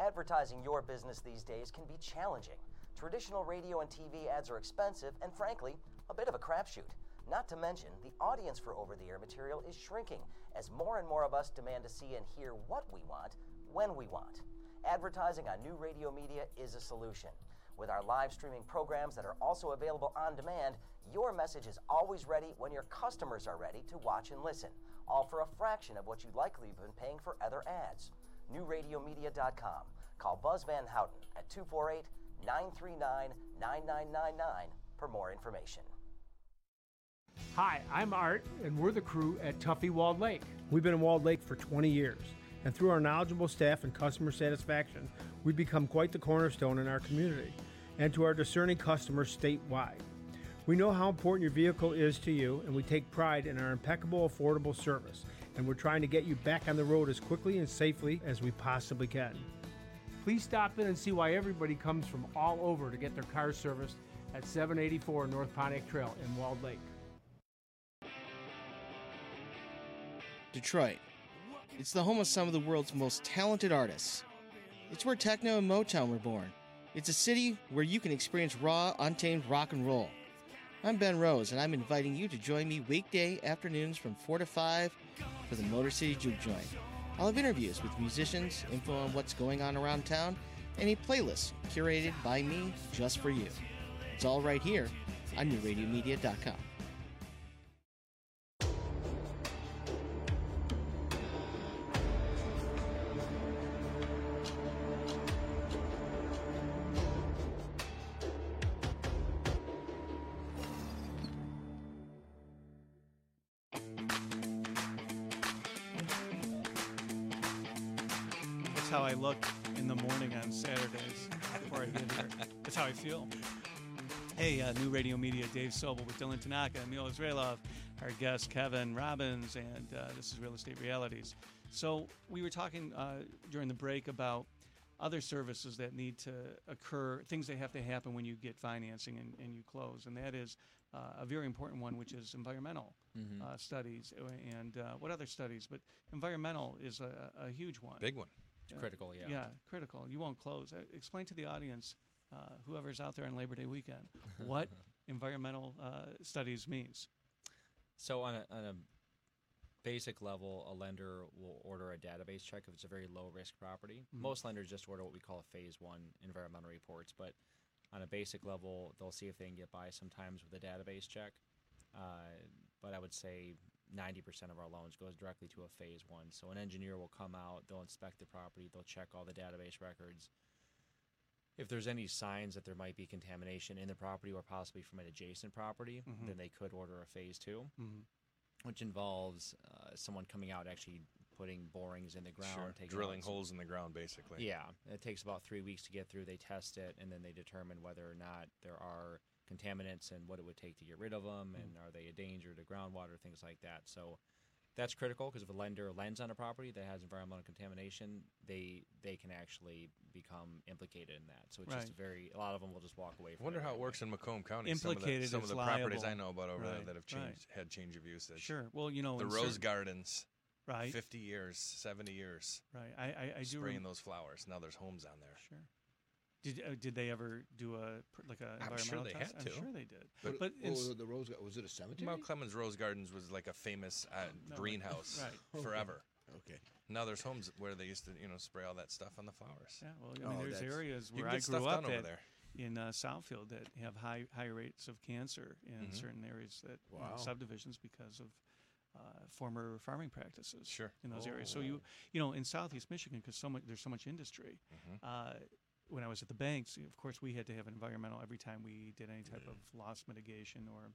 Advertising your business these days can be challenging. Traditional radio and TV ads are expensive and, frankly, a bit of a crapshoot. Not to mention, the audience for over the air material is shrinking as more and more of us demand to see and hear what we want when we want. Advertising on new radio media is a solution. With our live streaming programs that are also available on demand, your message is always ready when your customers are ready to watch and listen, all for a fraction of what you'd likely have been paying for other NewRadioMedia.com. Call Buzz Van Houten at 248 939 9999 for more information. Hi, I'm Art, and we're the crew at Tuffy Walled Lake. We've been in Walled Lake for 20 years, and through our knowledgeable staff and customer satisfaction, we've become quite the cornerstone in our community and to our discerning customers statewide. We know how important your vehicle is to you, and we take pride in our impeccable, affordable service, and we're trying to get you back on the road as quickly and safely as we possibly can. Please stop in and see why everybody comes from all over to get their cars serviced at 784 North Pontiac Trail in Walled Lake. Detroit. It's the home of some of the world's most talented artists. It's where techno and Motown were born. It's a city where you can experience raw, untamed rock and roll. I'm Ben Rose, and I'm inviting you to join me weekday afternoons from 4 to 5 for the Motor City Juke Joint. I'll have interviews with musicians, info on what's going on around town, and a playlist curated by me just for you. It's all right here on NewRadioMedia.com. how I look in the morning on Saturdays before I get here. That's how I feel. Hey, uh, New Radio Media, Dave Sobel with Dylan Tanaka, Emil Israelov, our guest Kevin Robbins, and uh, this is Real Estate Realities. So we were talking uh, during the break about other services that need to occur, things that have to happen when you get financing and, and you close, and that is uh, a very important one, which is environmental Mhm. uh, studies and uh, what other studies, but environmental is a, a huge one. Big one. Yeah. critical, yeah. Yeah, critical. You won't close. Uh, explain to the audience, uh, whoever's out there on Labor Day weekend, what environmental uh, studies means. So on a, on a basic level, a lender will order a database check if it's a very low risk property. Mhm. Most lenders just order what we call a phase one environmental reports, but on a basic level, they'll see if they can get by sometimes with a database check. Uh, but I would say 90% of our loans goes directly to a phase one. So an engineer will come out, they'll inspect the property, they'll check all the database records. If there's any signs that there might be contamination in the property or possibly from an adjacent property, Mhm. then they could order a phase 2 Mhm. which involves uh, someone coming out actually putting borings in the ground, Sure. Drilling some- holes in the ground, basically. Yeah, it takes about three weeks to get through. They test it, and then they determine whether or not there are contaminants and what it would take to get rid of them, and mm. are they a danger to groundwater, things like that. So that's critical because if a lender lends on a property that has environmental contamination, they they can actually become implicated in that. So it's just Right. very a lot of them will just walk away. I from wonder how it works in Macomb County. Implicated some of the, some of the properties I know about over there Right, that have right. changed had change of usage. Sure. Well, you know, the in rose certain- gardens, Right. Fifty years, seventy years, Right. I, I, I do spraying rem- those flowers. Now there's homes on there. Sure. Did uh, did they ever do a pr- like a I'm environmental sure they test? had to. I'm sure they did. But- But, in, s- oh, the rose. Was it a cemetery? Mount Clemens Rose Gardens was like a famous uh, No, greenhouse right. forever. Okay. Now there's homes where they used to, you know, spray all that stuff on the flowers. yeah, well, I mean, Oh, there's that's- areas You where can I get stuff grew up done over at there. in uh, Southfield that have high high rates of cancer in Mhm. certain areas that you know, subdivisions because of uh, former farming practices Sure. in those areas. So you you know in Southeast Michigan because so much there's so much industry. Mhm. Uh, when I was at the banks, of course, we had to have an environmental every time we did any type of loss mitigation or,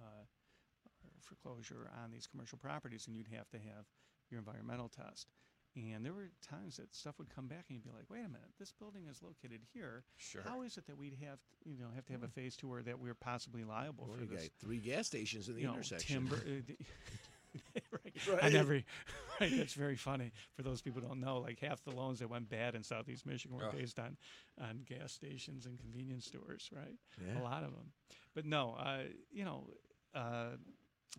uh, or foreclosure on these commercial properties, and you'd have to have your environmental test. And there were times that stuff would come back, and you'd be like, "Wait a minute, this building is located here. Sure. How is it that we'd have, to, you know, have to have a phase two, or that we're possibly liable Well, for you this?" got three gas stations in the you know, intersection. timber. uh, right. Right. On every, right. That's very funny for those people who don't know. Like half the loans that went bad in Southeast Michigan were Oh. based on, on gas stations and convenience stores. Right. Yeah. A lot of them. But no, uh, you know, uh,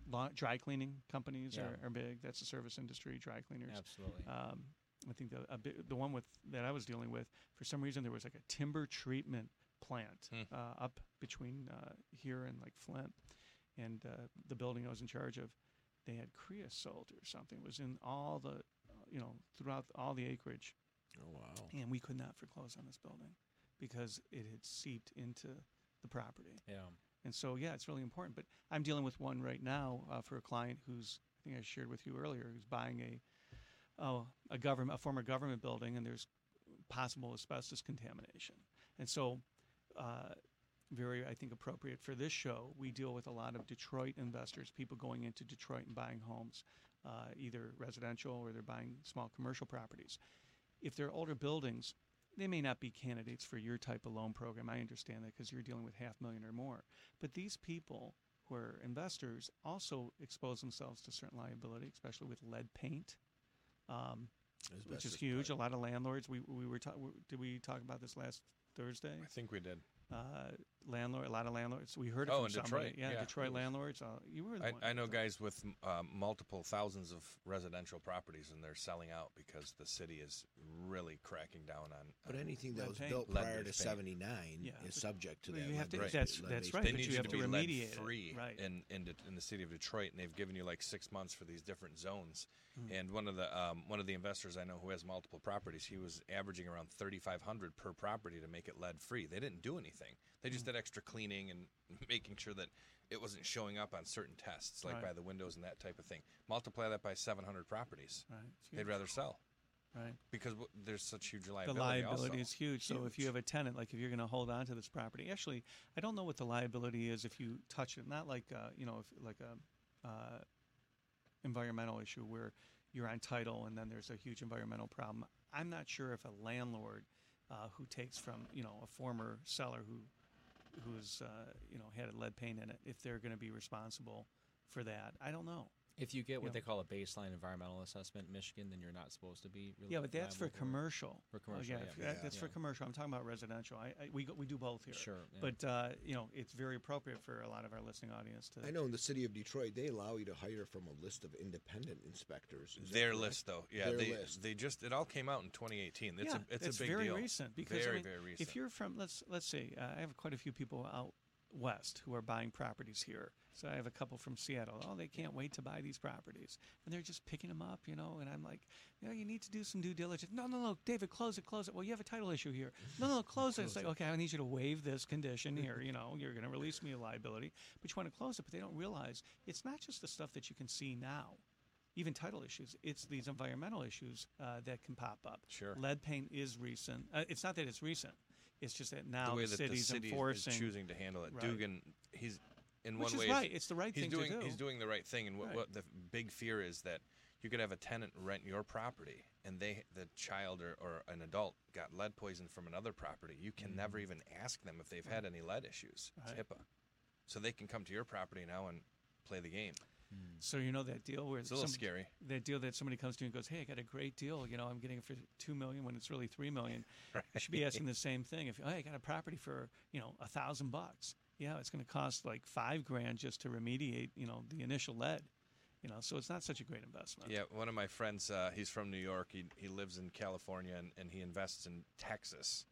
lawn, dry cleaning companies Yeah. are, are big. That's the service industry. Dry cleaners. Absolutely. Um, I think the bit, the one with that I was dealing with for some reason there was like a timber treatment plant Hmm. uh, up between uh, here and like Flint, and uh, the building I was in charge of, they had creosote or something. It was in all the, uh, you know, throughout all the acreage, Oh wow. and we could not foreclose on this building because it had seeped into the property. yeah. And so, yeah, it's really important. But I'm dealing with one right now uh, for a client who's, I think I shared with you earlier, who's buying a, oh, a government, a former government building, and there's possible asbestos contamination. And so, uh, very, I think, appropriate for this show, we deal with a lot of Detroit investors, people going into Detroit and buying homes, uh, either residential or they're buying small commercial properties. If they're older buildings, they may not be candidates for your type of loan program. I understand that because you're dealing with half million or more. But these people who are investors also expose themselves to certain liability, especially with lead paint, um, which is huge. A lot of landlords. We we were ta- did we talk about this last Thursday? I think we did. Uh, landlord, a lot of landlords. We heard it Oh, from in somebody. Detroit, Yeah, yeah. Detroit landlords. Uh, you were. The one. I, I know guys with um, multiple thousands of residential properties, and they're selling out because the city is really cracking down on. But on anything that was paint. built prior to Lead-based '79 Yeah, is subject to Well, that. you have to- lead-based- that's- that's lead-based right, they but need you you have to to be remediate lead free right. in, in Det- in the city of Detroit, and they've given you like six months for these different zones. Hmm. And one of the um, one of the investors I know who has multiple properties, he was averaging around thirty five hundred per property to make it lead free. They didn't do anything. They just did extra cleaning and making sure that it wasn't showing up on certain tests, like Right. by the windows and that type of thing. Multiply that by seven hundred properties. Right. They'd rather sell Right. because w- there's such huge liability. the liability. also. is huge. So if you have a tenant, like if you're going to hold on to this property, actually, I don't know what the liability is if you touch it. Not like uh, you know, if like a uh, environmental issue where you're on title and then there's a huge environmental problem. I'm not sure if a landlord uh, who takes from you know a former seller who who's uh, you know had a lead paint in it, if they're going to be responsible for that. I don't know. If you get what know. they call a baseline environmental assessment in Michigan, then you're not supposed to be. Really Yeah, but that's for liable it. commercial. For Oh, commercial, yeah, yeah. if- that- that's for commercial. I'm talking about residential. I, I we go, we do both here. Sure, yeah. But uh, you know, it's very appropriate for a lot of our listening audience to. I know in the city of Detroit, they allow you to hire from a list of independent inspectors. Is Their list, though, yeah, Their they list. they just it all came out in 2018. It's yeah, a it's that's a big very deal. recent because very I mean, very recent. if you're from let's let's say uh, I have quite a few people out west who are buying properties here. So I have a couple from Seattle. Oh, they can't wait to buy these properties, and they're just picking them up, you know. And I'm like, you know, you need to do some due diligence. No, no, no, David, close it, close it. Well, you have a title issue here. No, no, close it. It's like, okay, I need you to waive this condition here. You know, you're going to release me of liability, but you want to close it. But they don't realize it's not just the stuff that you can see now. Even title issues, it's these environmental issues uh, that can pop up. Sure. Lead paint is recent. Uh, it's not that it's recent. It's just that now the way the that city's the city enforcing. is choosing to handle it. Right. Duggan, he's in Which one is way. right. It's the right he's thing to doing, do. He's doing the right thing, and what, Right. what the big fear is that you could have a tenant rent your property, and they, the child or, or an adult, got lead poison from another property. You can never even ask them if they've had any lead issues. It's Mm-hmm. HIPAA, so they can come to your property now and play the game. So you know that deal where It's a little some- scary. That deal that somebody comes to you and goes, "Hey, I got a great deal. You know, I'm getting it for two million when it's really three million. You should be asking the same thing. If hey, I got a property for you know a thousand bucks, yeah, it's going to cost like five grand just to remediate you know the initial lead. You know, so it's not such a great investment. Yeah, one of my friends, uh, he's from New York. He he lives in California and, and he invests in Texas.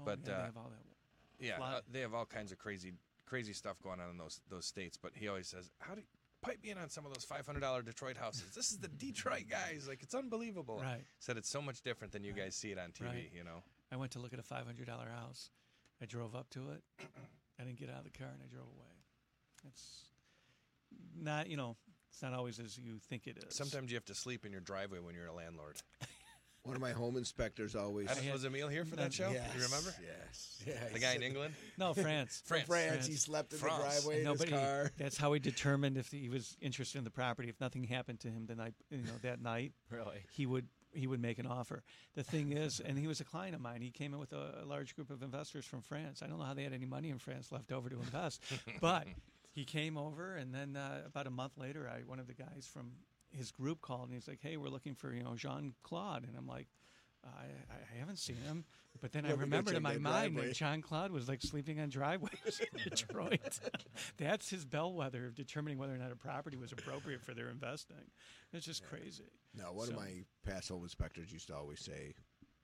Oh, but yeah, uh, they have all that. yeah, uh, they have all kinds of crazy crazy stuff going on in those those states. But he always says, "How do pipe me in on some of those five hundred dollar Detroit houses? This is the Detroit guys. Like it's unbelievable." Right. Said it's so much different than you guys see it on TV. Right. You know. I went to look at a five hundred dollar house. I drove up to it. I didn't get out of the car and I drove away. It's not, you know, it's not always as you think it is. Sometimes you have to sleep in your driveway when you're a landlord. One of my home inspectors always. I don't- was Emil here for that show? Yes, You remember? Yes. yes. The guy in England. No, France. France. France. He slept in France. the driveway in Nobody. his car. That's how he determined if he was interested in the property. If nothing happened to him the night, you know, that night, Really? he would he would make an offer. The thing is, and he was a client of mine. He came in with a, a large group of investors from France. I don't know how they had any money in France left over to invest, but he came over, and then uh, about a month later, I one of the guys from his group called, and he's like, "Hey, we're looking for you know Jean Claude," and I'm like. I, I haven't seen him, but then I Let me go remembered in my mind driveway. that John Claude was like sleeping on driveways in Detroit. That's his bellwether of determining whether or not a property was appropriate for their investing. It's just crazy. No, one So- of my past home inspectors used to always say,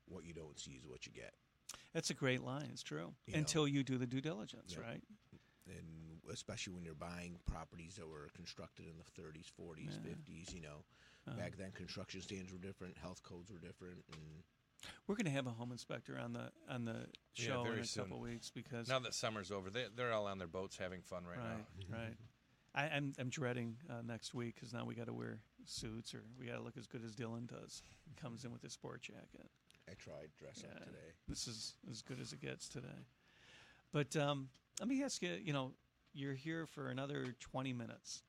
"What you don't see is what you get." That's a great line. It's true. You know. Until you do the due diligence, Yep. right? And especially when you're buying properties that were constructed in the 30s, 40s, Yeah. 50s. You know, Uh, back then construction standards were different, health codes were different, and We're going to have a home inspector on the on the Yeah, show in a soon. couple weeks because Now that summer's over, they they're all on their boats having fun right, right, now. right. I, I'm I'm dreading uh, next week because now we got to wear suits or we got to look as good as Dylan does. He comes in with his sport jacket. I tried dress up today. This is as good as it gets today. But um, let me ask you. You know, you're here for another 20 minutes.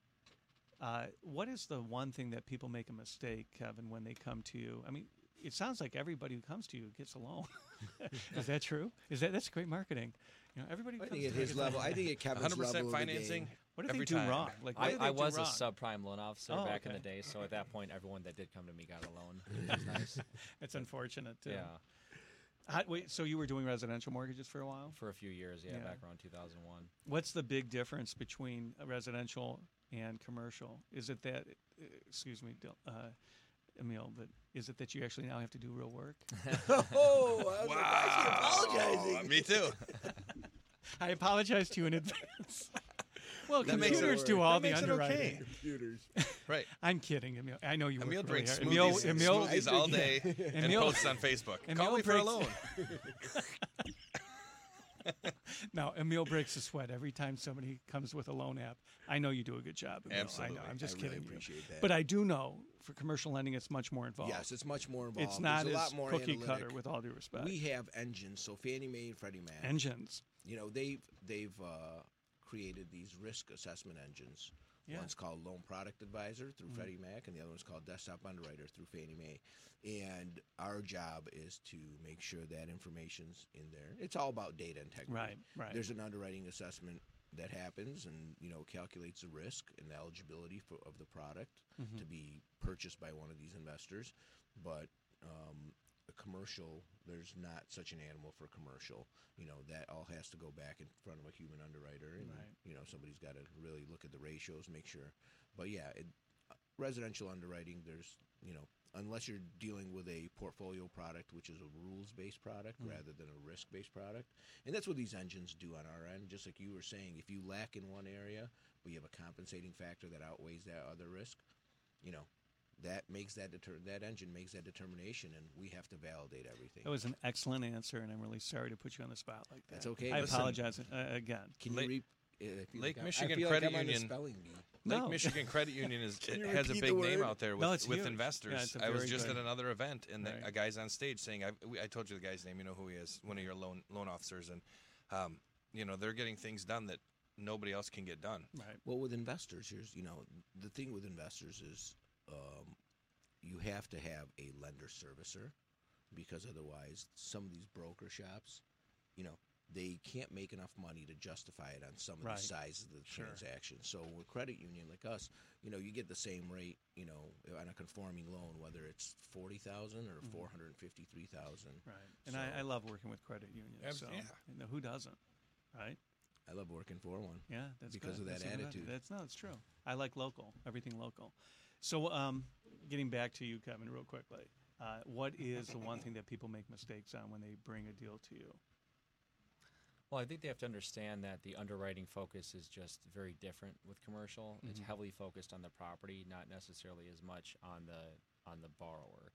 Uh, what is the one thing that people make a mistake, Kevin, when they come to you? I mean, it sounds like everybody who comes to you gets a loan. is that true? Is that that's great marketing? You know, everybody. I comes think at to you his gets level. I think at Kevin's 100% level of the financing. game, What did every they do time. wrong? Like, I, I was wrong? a subprime loan officer Oh, back in the day, so at that point, everyone that did come to me got a loan. Which was nice. It's unfortunate. Too. Yeah, How, wait, so you were doing residential mortgages for a while? for a few years. Yeah, Yeah. back around 2001. What's the big difference between a residential and commercial? Is it that, excuse me, Dil- uh, Emil, but is it that you actually now have to do real work? oh, I was like, why is he apologizing? Oh, me too. I apologize to you in advance. well, That makes it computers do all That the makes underwriting. okay. Computers. Right. I'm kidding, Emil. I know you Emil work really drinks hard. smoothies, Emil, Emil, smoothies all day and Emil- posts on Facebook. Emil Call me for a breaks- loan. No, Emil breaks a sweat every time somebody comes with a loan app. I know you do a good job. Emil. I know. I'm just I kidding really you. appreciate that. But I do know for commercial lending, it's much more involved. yes, it's much more involved. it's not There's a as lot more cookie analytic. cutter. With all due respect, We have engines, so Fannie Mae and Freddie Mac. engines. you know they've they've uh, created these risk assessment engines. Yeah. One's called Loan Product Advisor through Mhm. Freddie Mac, and the other one's called Desktop Underwriter through Fannie Mae. And our job is to make sure that information's in there. It's all about data integrity. Right, right. There's an underwriting assessment that happens, and you know calculates the risk and the eligibility for, of the product Mhm. to be purchased by one of these investors. But um, commercial, there's not such an animal for commercial. You know that all has to go back in front of a human underwriter, and Right. you know somebody's got to really look at the ratios, make sure. But yeah, it, residential underwriting, there's you know unless you're dealing with a portfolio product, which is a rules-based product Mhm. rather than a risk-based product, and that's what these engines do on our end. Just like you were saying, if you lack in one area, but you have a compensating factor that outweighs that other risk, you know. That makes that deter- that engine makes that determination, and we have to validate everything. That was an excellent answer, and I'm really sorry to put you on the spot like that. That's okay. I Listen, apologize uh, again. Can you Lake- re- uh, Lake like Michigan I feel Credit like I'm Union. spelling bee. Lake No. Michigan Credit Union is has a big name out there with, No, with investors. Yeah, it's a I was just good- at another event, and Right. the, a guy's on stage saying, I, we- "I told you the guy's name. You know who he is. One of your loan loan officers." And um, you know they're getting things done that nobody else can get done. Right. Well, with investors, here's you know the thing with investors is um, you have to have a lender servicer because otherwise, some of these broker shops, you know, they can't make enough money to justify it on some of Right. the size of the Sure. transaction. So with credit union like us, you know, you get the same rate, you know, on a conforming loan, whether it's forty thousand or Mhm. four hundred fifty-three thousand. Right. And I, So- I love working with credit unions. So, yeah. you know, who doesn't? Right? I love working for one. Yeah, that's Because good. of that That's attitude. That's no, it's true. I like local, everything local. So, um, getting back to you, Kevin, real quickly. Uh, what is the one thing that people make mistakes on when they bring a deal to you? Well, I think they have to understand that the underwriting focus is just very different with commercial. It's Mhm. heavily focused on the property, not necessarily as much on the on the borrower.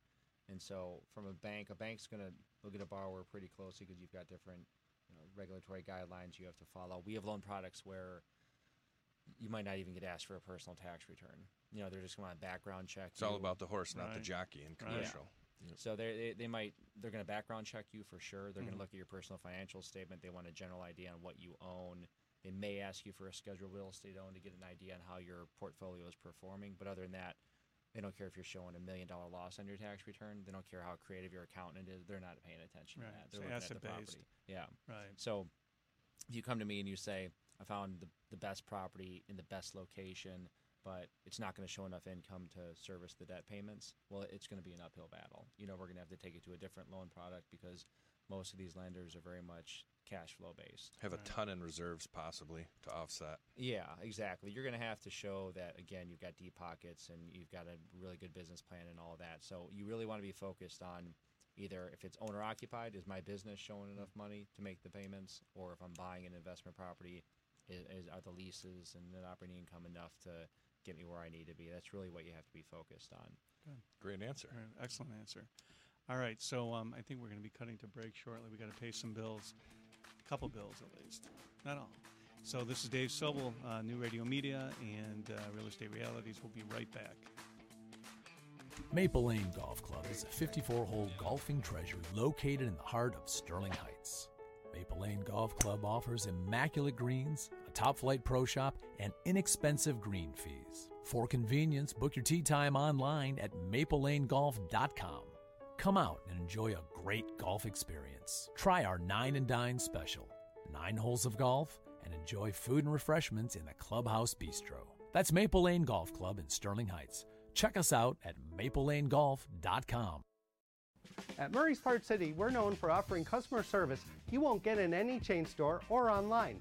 And so, from a bank, a bank's going to look at a borrower pretty closely because you've got different you know, regulatory guidelines you have to follow. We have loan products where you might not even get asked for a personal tax return. You know, they're just going to background check. It's all about the horse, not the jockey in Right. commercial. So they they they might they're going to background check you for sure. They're going Mhm. to look at your personal financial statement. They want a general idea on what you own. They may ask you for a scheduled real estate owned to get an idea on how your portfolio is performing. But other than that, they don't care if you're showing a million dollar loss on your tax return. They don't care how creative your accountant is. They're not paying attention Right. to that. So They're looking at the asset-based. property. Yeah. Right. So if you come to me and you say, I found the, the best property in the best location, but it's not going to show enough income to service the debt payments, well, it's going to be an uphill battle. You know, we're going to have to take it to a different loan product because most of these lenders are very much cash flow based. Have a ton in reserves possibly to offset. Yeah, exactly. You're going to have to show that, again, you've got deep pockets and you've got a really good business plan and all of that. So you really want to be focused on either if it's owner occupied, is my business showing enough money to make the payments? Or if I'm buying an investment property, is, is are the leases and net operating income enough to get me where I need to be? That's really what you have to be focused on. Good. Great answer. All right, excellent answer. All right, so um, I think we're going to be cutting to break shortly. We got to pay some bills, a couple bills at least, not all. So this is Dave Sobel, uh, New Radio Media and uh, Real Estate Realities. We'll be right back. Maple Lane Golf Club is a 54 hole golfing treasure located in the heart of Sterling Heights. Maple Lane Golf Club offers immaculate greens, a top flight pro shop, and inexpensive green fees. For convenience, book your tee time online at maplelanegolf.com. Come out and enjoy a great golf experience. Try our Nine and Dine special nine holes of golf and enjoy food and refreshments in the Clubhouse Bistro. That's Maple Lane Golf Club in Sterling Heights. Check us out at maplelanegolf.com. At Murray's Part City, we're known for offering customer service you won't get in any chain store or online.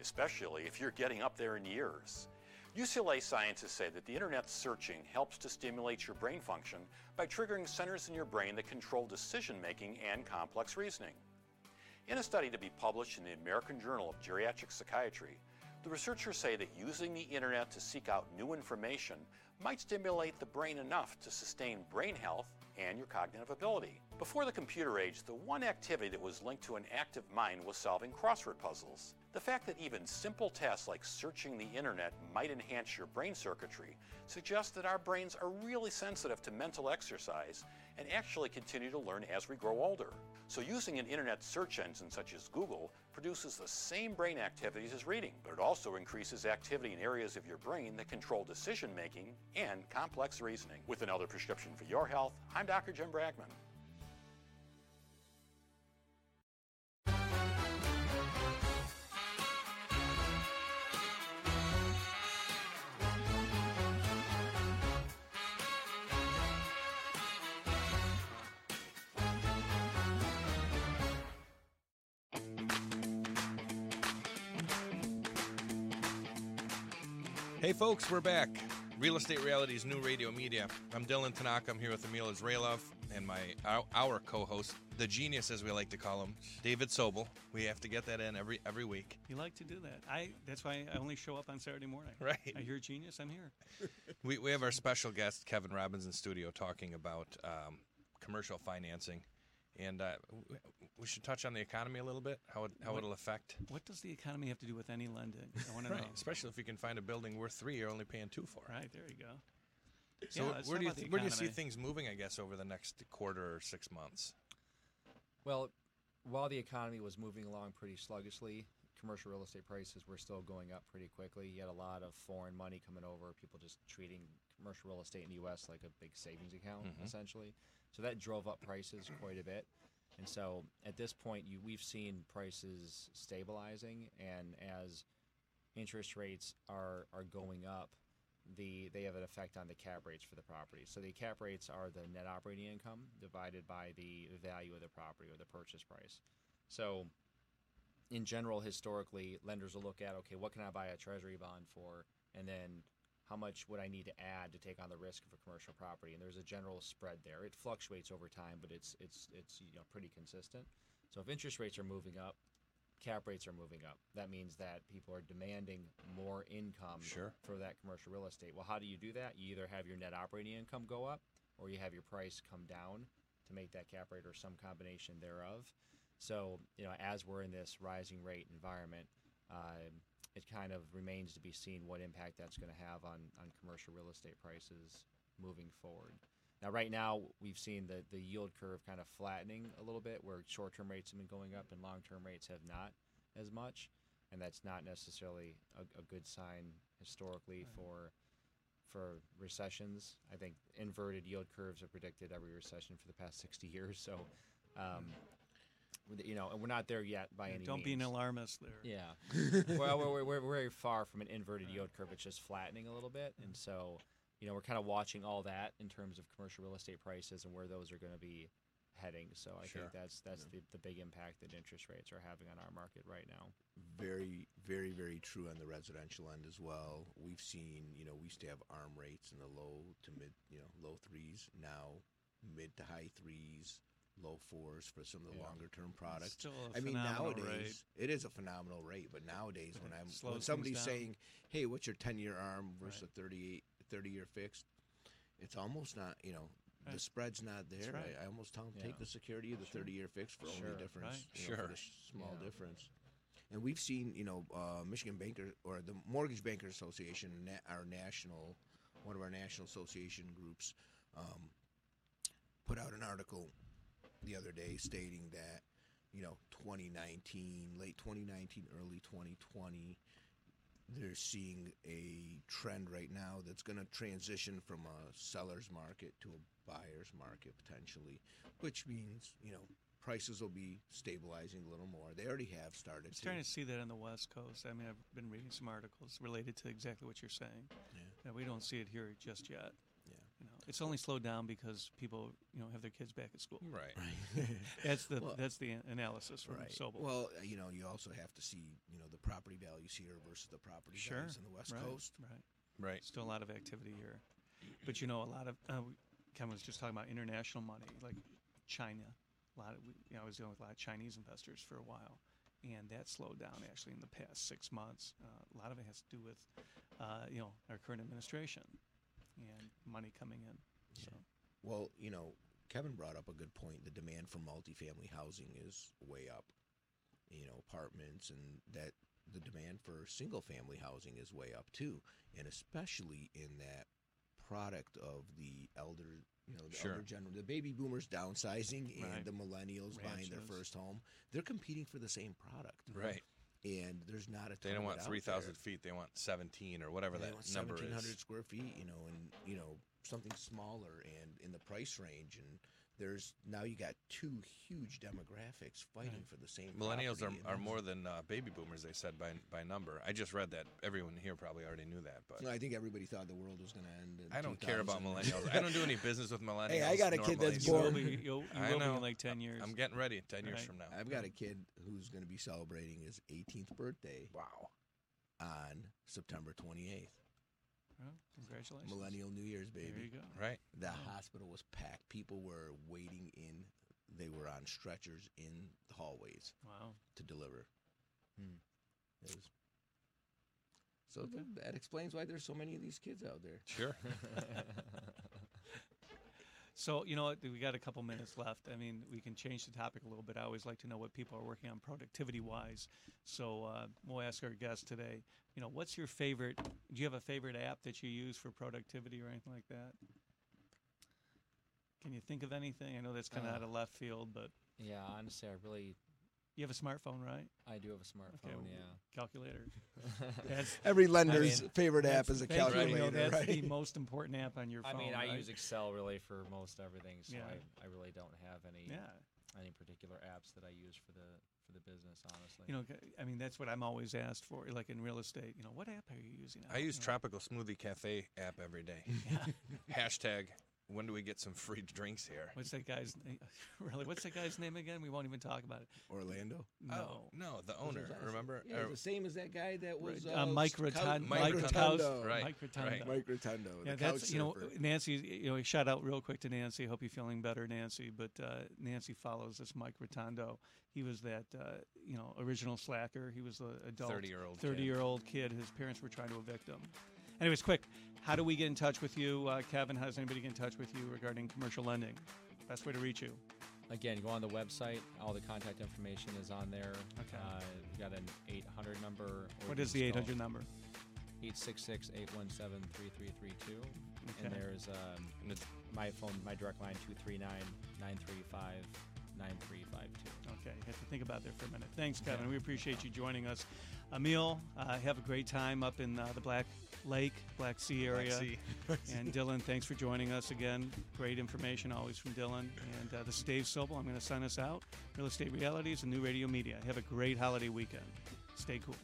especially if you're getting up there in years. UCLA scientists say that the internet searching helps to stimulate your brain function by triggering centers in your brain that control decision making and complex reasoning. In a study to be published in the American Journal of Geriatric Psychiatry, the researchers say that using the internet to seek out new information might stimulate the brain enough to sustain brain health and your cognitive ability. Before the computer age, the one activity that was linked to an active mind was solving crossword puzzles. The fact that even simple tasks like searching the internet might enhance your brain circuitry suggests that our brains are really sensitive to mental exercise and actually continue to learn as we grow older. So using an internet search engine such as Google produces the same brain activities as reading, but it also increases activity in areas of your brain that control decision making and complex reasoning. With another prescription for your health, I'm Dr. Jim Bragman. Folks, we're back. Real Estate Reality's new radio media. I'm Dylan Tanaka. I'm here with Emil Izrailov and my our, our co-host, the genius as we like to call him, David Sobel. We have to get that in every every week. You like to do that. I. That's why I only show up on Saturday morning. Right. I hear genius. I'm here. We we have our special guest Kevin Robbins in studio talking about um, commercial financing, and uh, we should touch on the economy a little bit. How it, how What- it'll affect. What does the economy have to do with any lending? I want to know. Especially if you can find a building worth three, you're only paying two for. Right there you go. So Yeah, where do you th- where do you see things moving? I guess over the next quarter or six months. Well, while the economy was moving along pretty sluggishly, commercial real estate prices were still going up pretty quickly. You had a lot of foreign money coming over, people just treating commercial real estate in the U.S. like a big savings account, Mhm. essentially. So that drove up prices quite a bit. And so at this point, you, we've seen prices stabilizing, and as interest rates are, are going up, the they have an effect on the cap rates for the property. So the cap rates are the net operating income divided by the value of the property or the purchase price. So in general, historically, lenders will look at okay, what can I buy a treasury bond for, and then how much would I need to add to take on the risk of a commercial property? And there's a general spread there. It fluctuates over time, but it's it's it's you know pretty consistent. So if interest rates are moving up, cap rates are moving up. That means that people are demanding more income Sure. for that commercial real estate. Well, how do you do that? You either have your net operating income go up, or you have your price come down to make that cap rate, or some combination thereof. So, you know, as we're in this rising rate environment, uh, it kind of remains to be seen what impact that's going to have on, on commercial real estate prices moving forward. Now, right now, we've seen the, the yield curve kind of flattening a little bit, where short term rates have been going up and long term rates have not as much. And that's not necessarily a, a good sign historically for for recessions. I think inverted yield curves have predicted every recession for the past 60 years. So, um, you know, and we're not there yet by Yeah, any don't means. be an alarmist there. Yeah. well, we're, we're, we're very far from an inverted yield curve. It's just flattening a little bit. And so, you know, we're kind of watching all that in terms of commercial real estate prices and where those are going to be heading. So I Sure. think that's that's the, the big impact that interest rates are having on our market right now. Very, very, very true on the residential end as well. We've seen, you know, we used to have arm rates in the low to mid, you know, low threes. Now, mid to high threes, low fours for some of the Yeah. longer term products. Still I mean, nowadays it is a phenomenal rate. But nowadays, when I'm Slows when somebody's saying, "Hey, what's your 10 year arm versus Right. a 38, 30 year fixed?" It's almost not, you know. The Right. spread's not there. I, I almost tell them Yeah. take the security of the Sure. 30 year fixed for Sure. only difference, you know, for Sure. the small Yeah. difference. And we've seen, you know, uh, Michigan Banker or the Mortgage Bankers Association, our national, one of our national association groups, um, put out an article the other day stating that, you know, 2019, late 2019, early 2020, they're seeing a trend right now that's going to transition from a seller's market to a buyer's market potentially, which means, you know, prices will be stabilizing a little more. They already have started. I'm starting to see that on the West Coast. I mean, I've been reading some articles related to exactly what you're saying. Yeah. Yeah, we don't see it here just yet. Yeah. You know, it's only slowed down because people, you know, have their kids back at school. Right. That's the Well- that's the analysis from Right. Sobel. Well, uh, you know, you also have to see, you know, the property values here versus the property sure, values in the West right, Coast. right? Right. Still a lot of activity here, but you know, a lot of uh, Kevin was just talking about international money, like China. A lot of, you know, I was dealing with a lot of Chinese investors for a while, and that slowed down actually in the past six months. Uh, a lot of it has to do with, uh, you know, our current administration and money coming in. So Well, you know, Kevin brought up a good point. The demand for multifamily housing is way up. You know, apartments and that the demand for single family housing is way up too, and especially in that product of the elder, you know, the Sure. elder general, the baby boomers downsizing and Right. the millennials buying their first home. They're competing for the same product, Right. And there's not a They don't want three thousand feet. They want seventeen or whatever that number 1,700 is. square feet, you know, and you know something smaller and in the price range, and there's now you got two huge demographics fighting for the same. Millennials are, are more than uh, baby boomers. They said by by number. I just read that. Everyone here probably already knew that, but I think everybody thought the world was going to end. In I don't care about millennials. I don't do any business with millennials. Hey, I got a kid that's so- You will born- be, you'll, you I will be know. in like 10 years. I'm getting ready. Ten years from now. I've got a kid who's going to be celebrating his 18th birthday. Wow. On September 28th. Well, congratulations. Millennial New Year's, baby. There you go. Right. The hospital was packed. People were waiting in. They were on stretchers in the hallways. Wow. To deliver. Hmm. It was. So th- that explains why there's so many of these kids out there. Sure. So you know what? We got a couple minutes left. I mean, we can change the topic a little bit. I always like to know what people are working on productivity wise. So uh, we'll ask our guest today. You know, what's your favorite? Do you have a favorite app that you use for productivity or anything like that? Can you think of anything? I know that's kind of Uh, out of left field, but Yeah, honestly, I really. You have a smartphone, right? I do have a smartphone. Okay, yeah. Calculator. Every lender's I mean, favorite app is a thank you, Neil. calculator, That's right? the most important app on your phone. I mean, I right? use Excel really for most everything, so Yeah. I, I really don't have any Yeah. any particular apps that I use for the for the business. Honestly, You know, I mean, that's what I'm always asked for. Like in real estate, you know, what app are you using? I use know. Tropical Smoothie Cafe app every day. Yeah. Hashtag when do we get some free drinks here? What's that guy's name? Really? What's that guy's name again? We won't even talk about it. Orlando. No. Oh, no, the owner. it- Remember? Yeah, Or- the same as that guy that was uh, uh, Mike Cou- Rotund- Mike Mike Rotondo. Rotondo. Right, Mike right. Mike Rotondo. Yeah, the that's couch you know surfer. Nancy. You know, shout out real quick to Nancy. Hope you're feeling better, Nancy. But uh, Nancy follows this Mike Rotondo. He was that uh, you know original slacker. He was the adult 30-year-old thirty-year-old kid. His parents were trying to evict him. Anyways, quick. How do we get in touch with you, uh, Kevin? How does anybody get in touch with you regarding commercial lending? Best way to reach you. Again, go on the website. All the contact information is on there. Okay. Uh, we got an 800 number. or What is the just call 800 number? 866-817-3332. Okay. And there's um, my phone, my direct line, 239-935-9352. Okay, you have to think about that for a minute. Thanks, Kevin. We appreciate you joining us. Emil, uh, have a great time up in uh, the Black Lake, Black Sea area. Sea. and Dylan, thanks for joining us again. Great information always from Dylan. And uh, this is Dave Sobel. I'm going to sign us out. Real Estate Realities and New Radio Media. Have a great holiday weekend. Stay cool.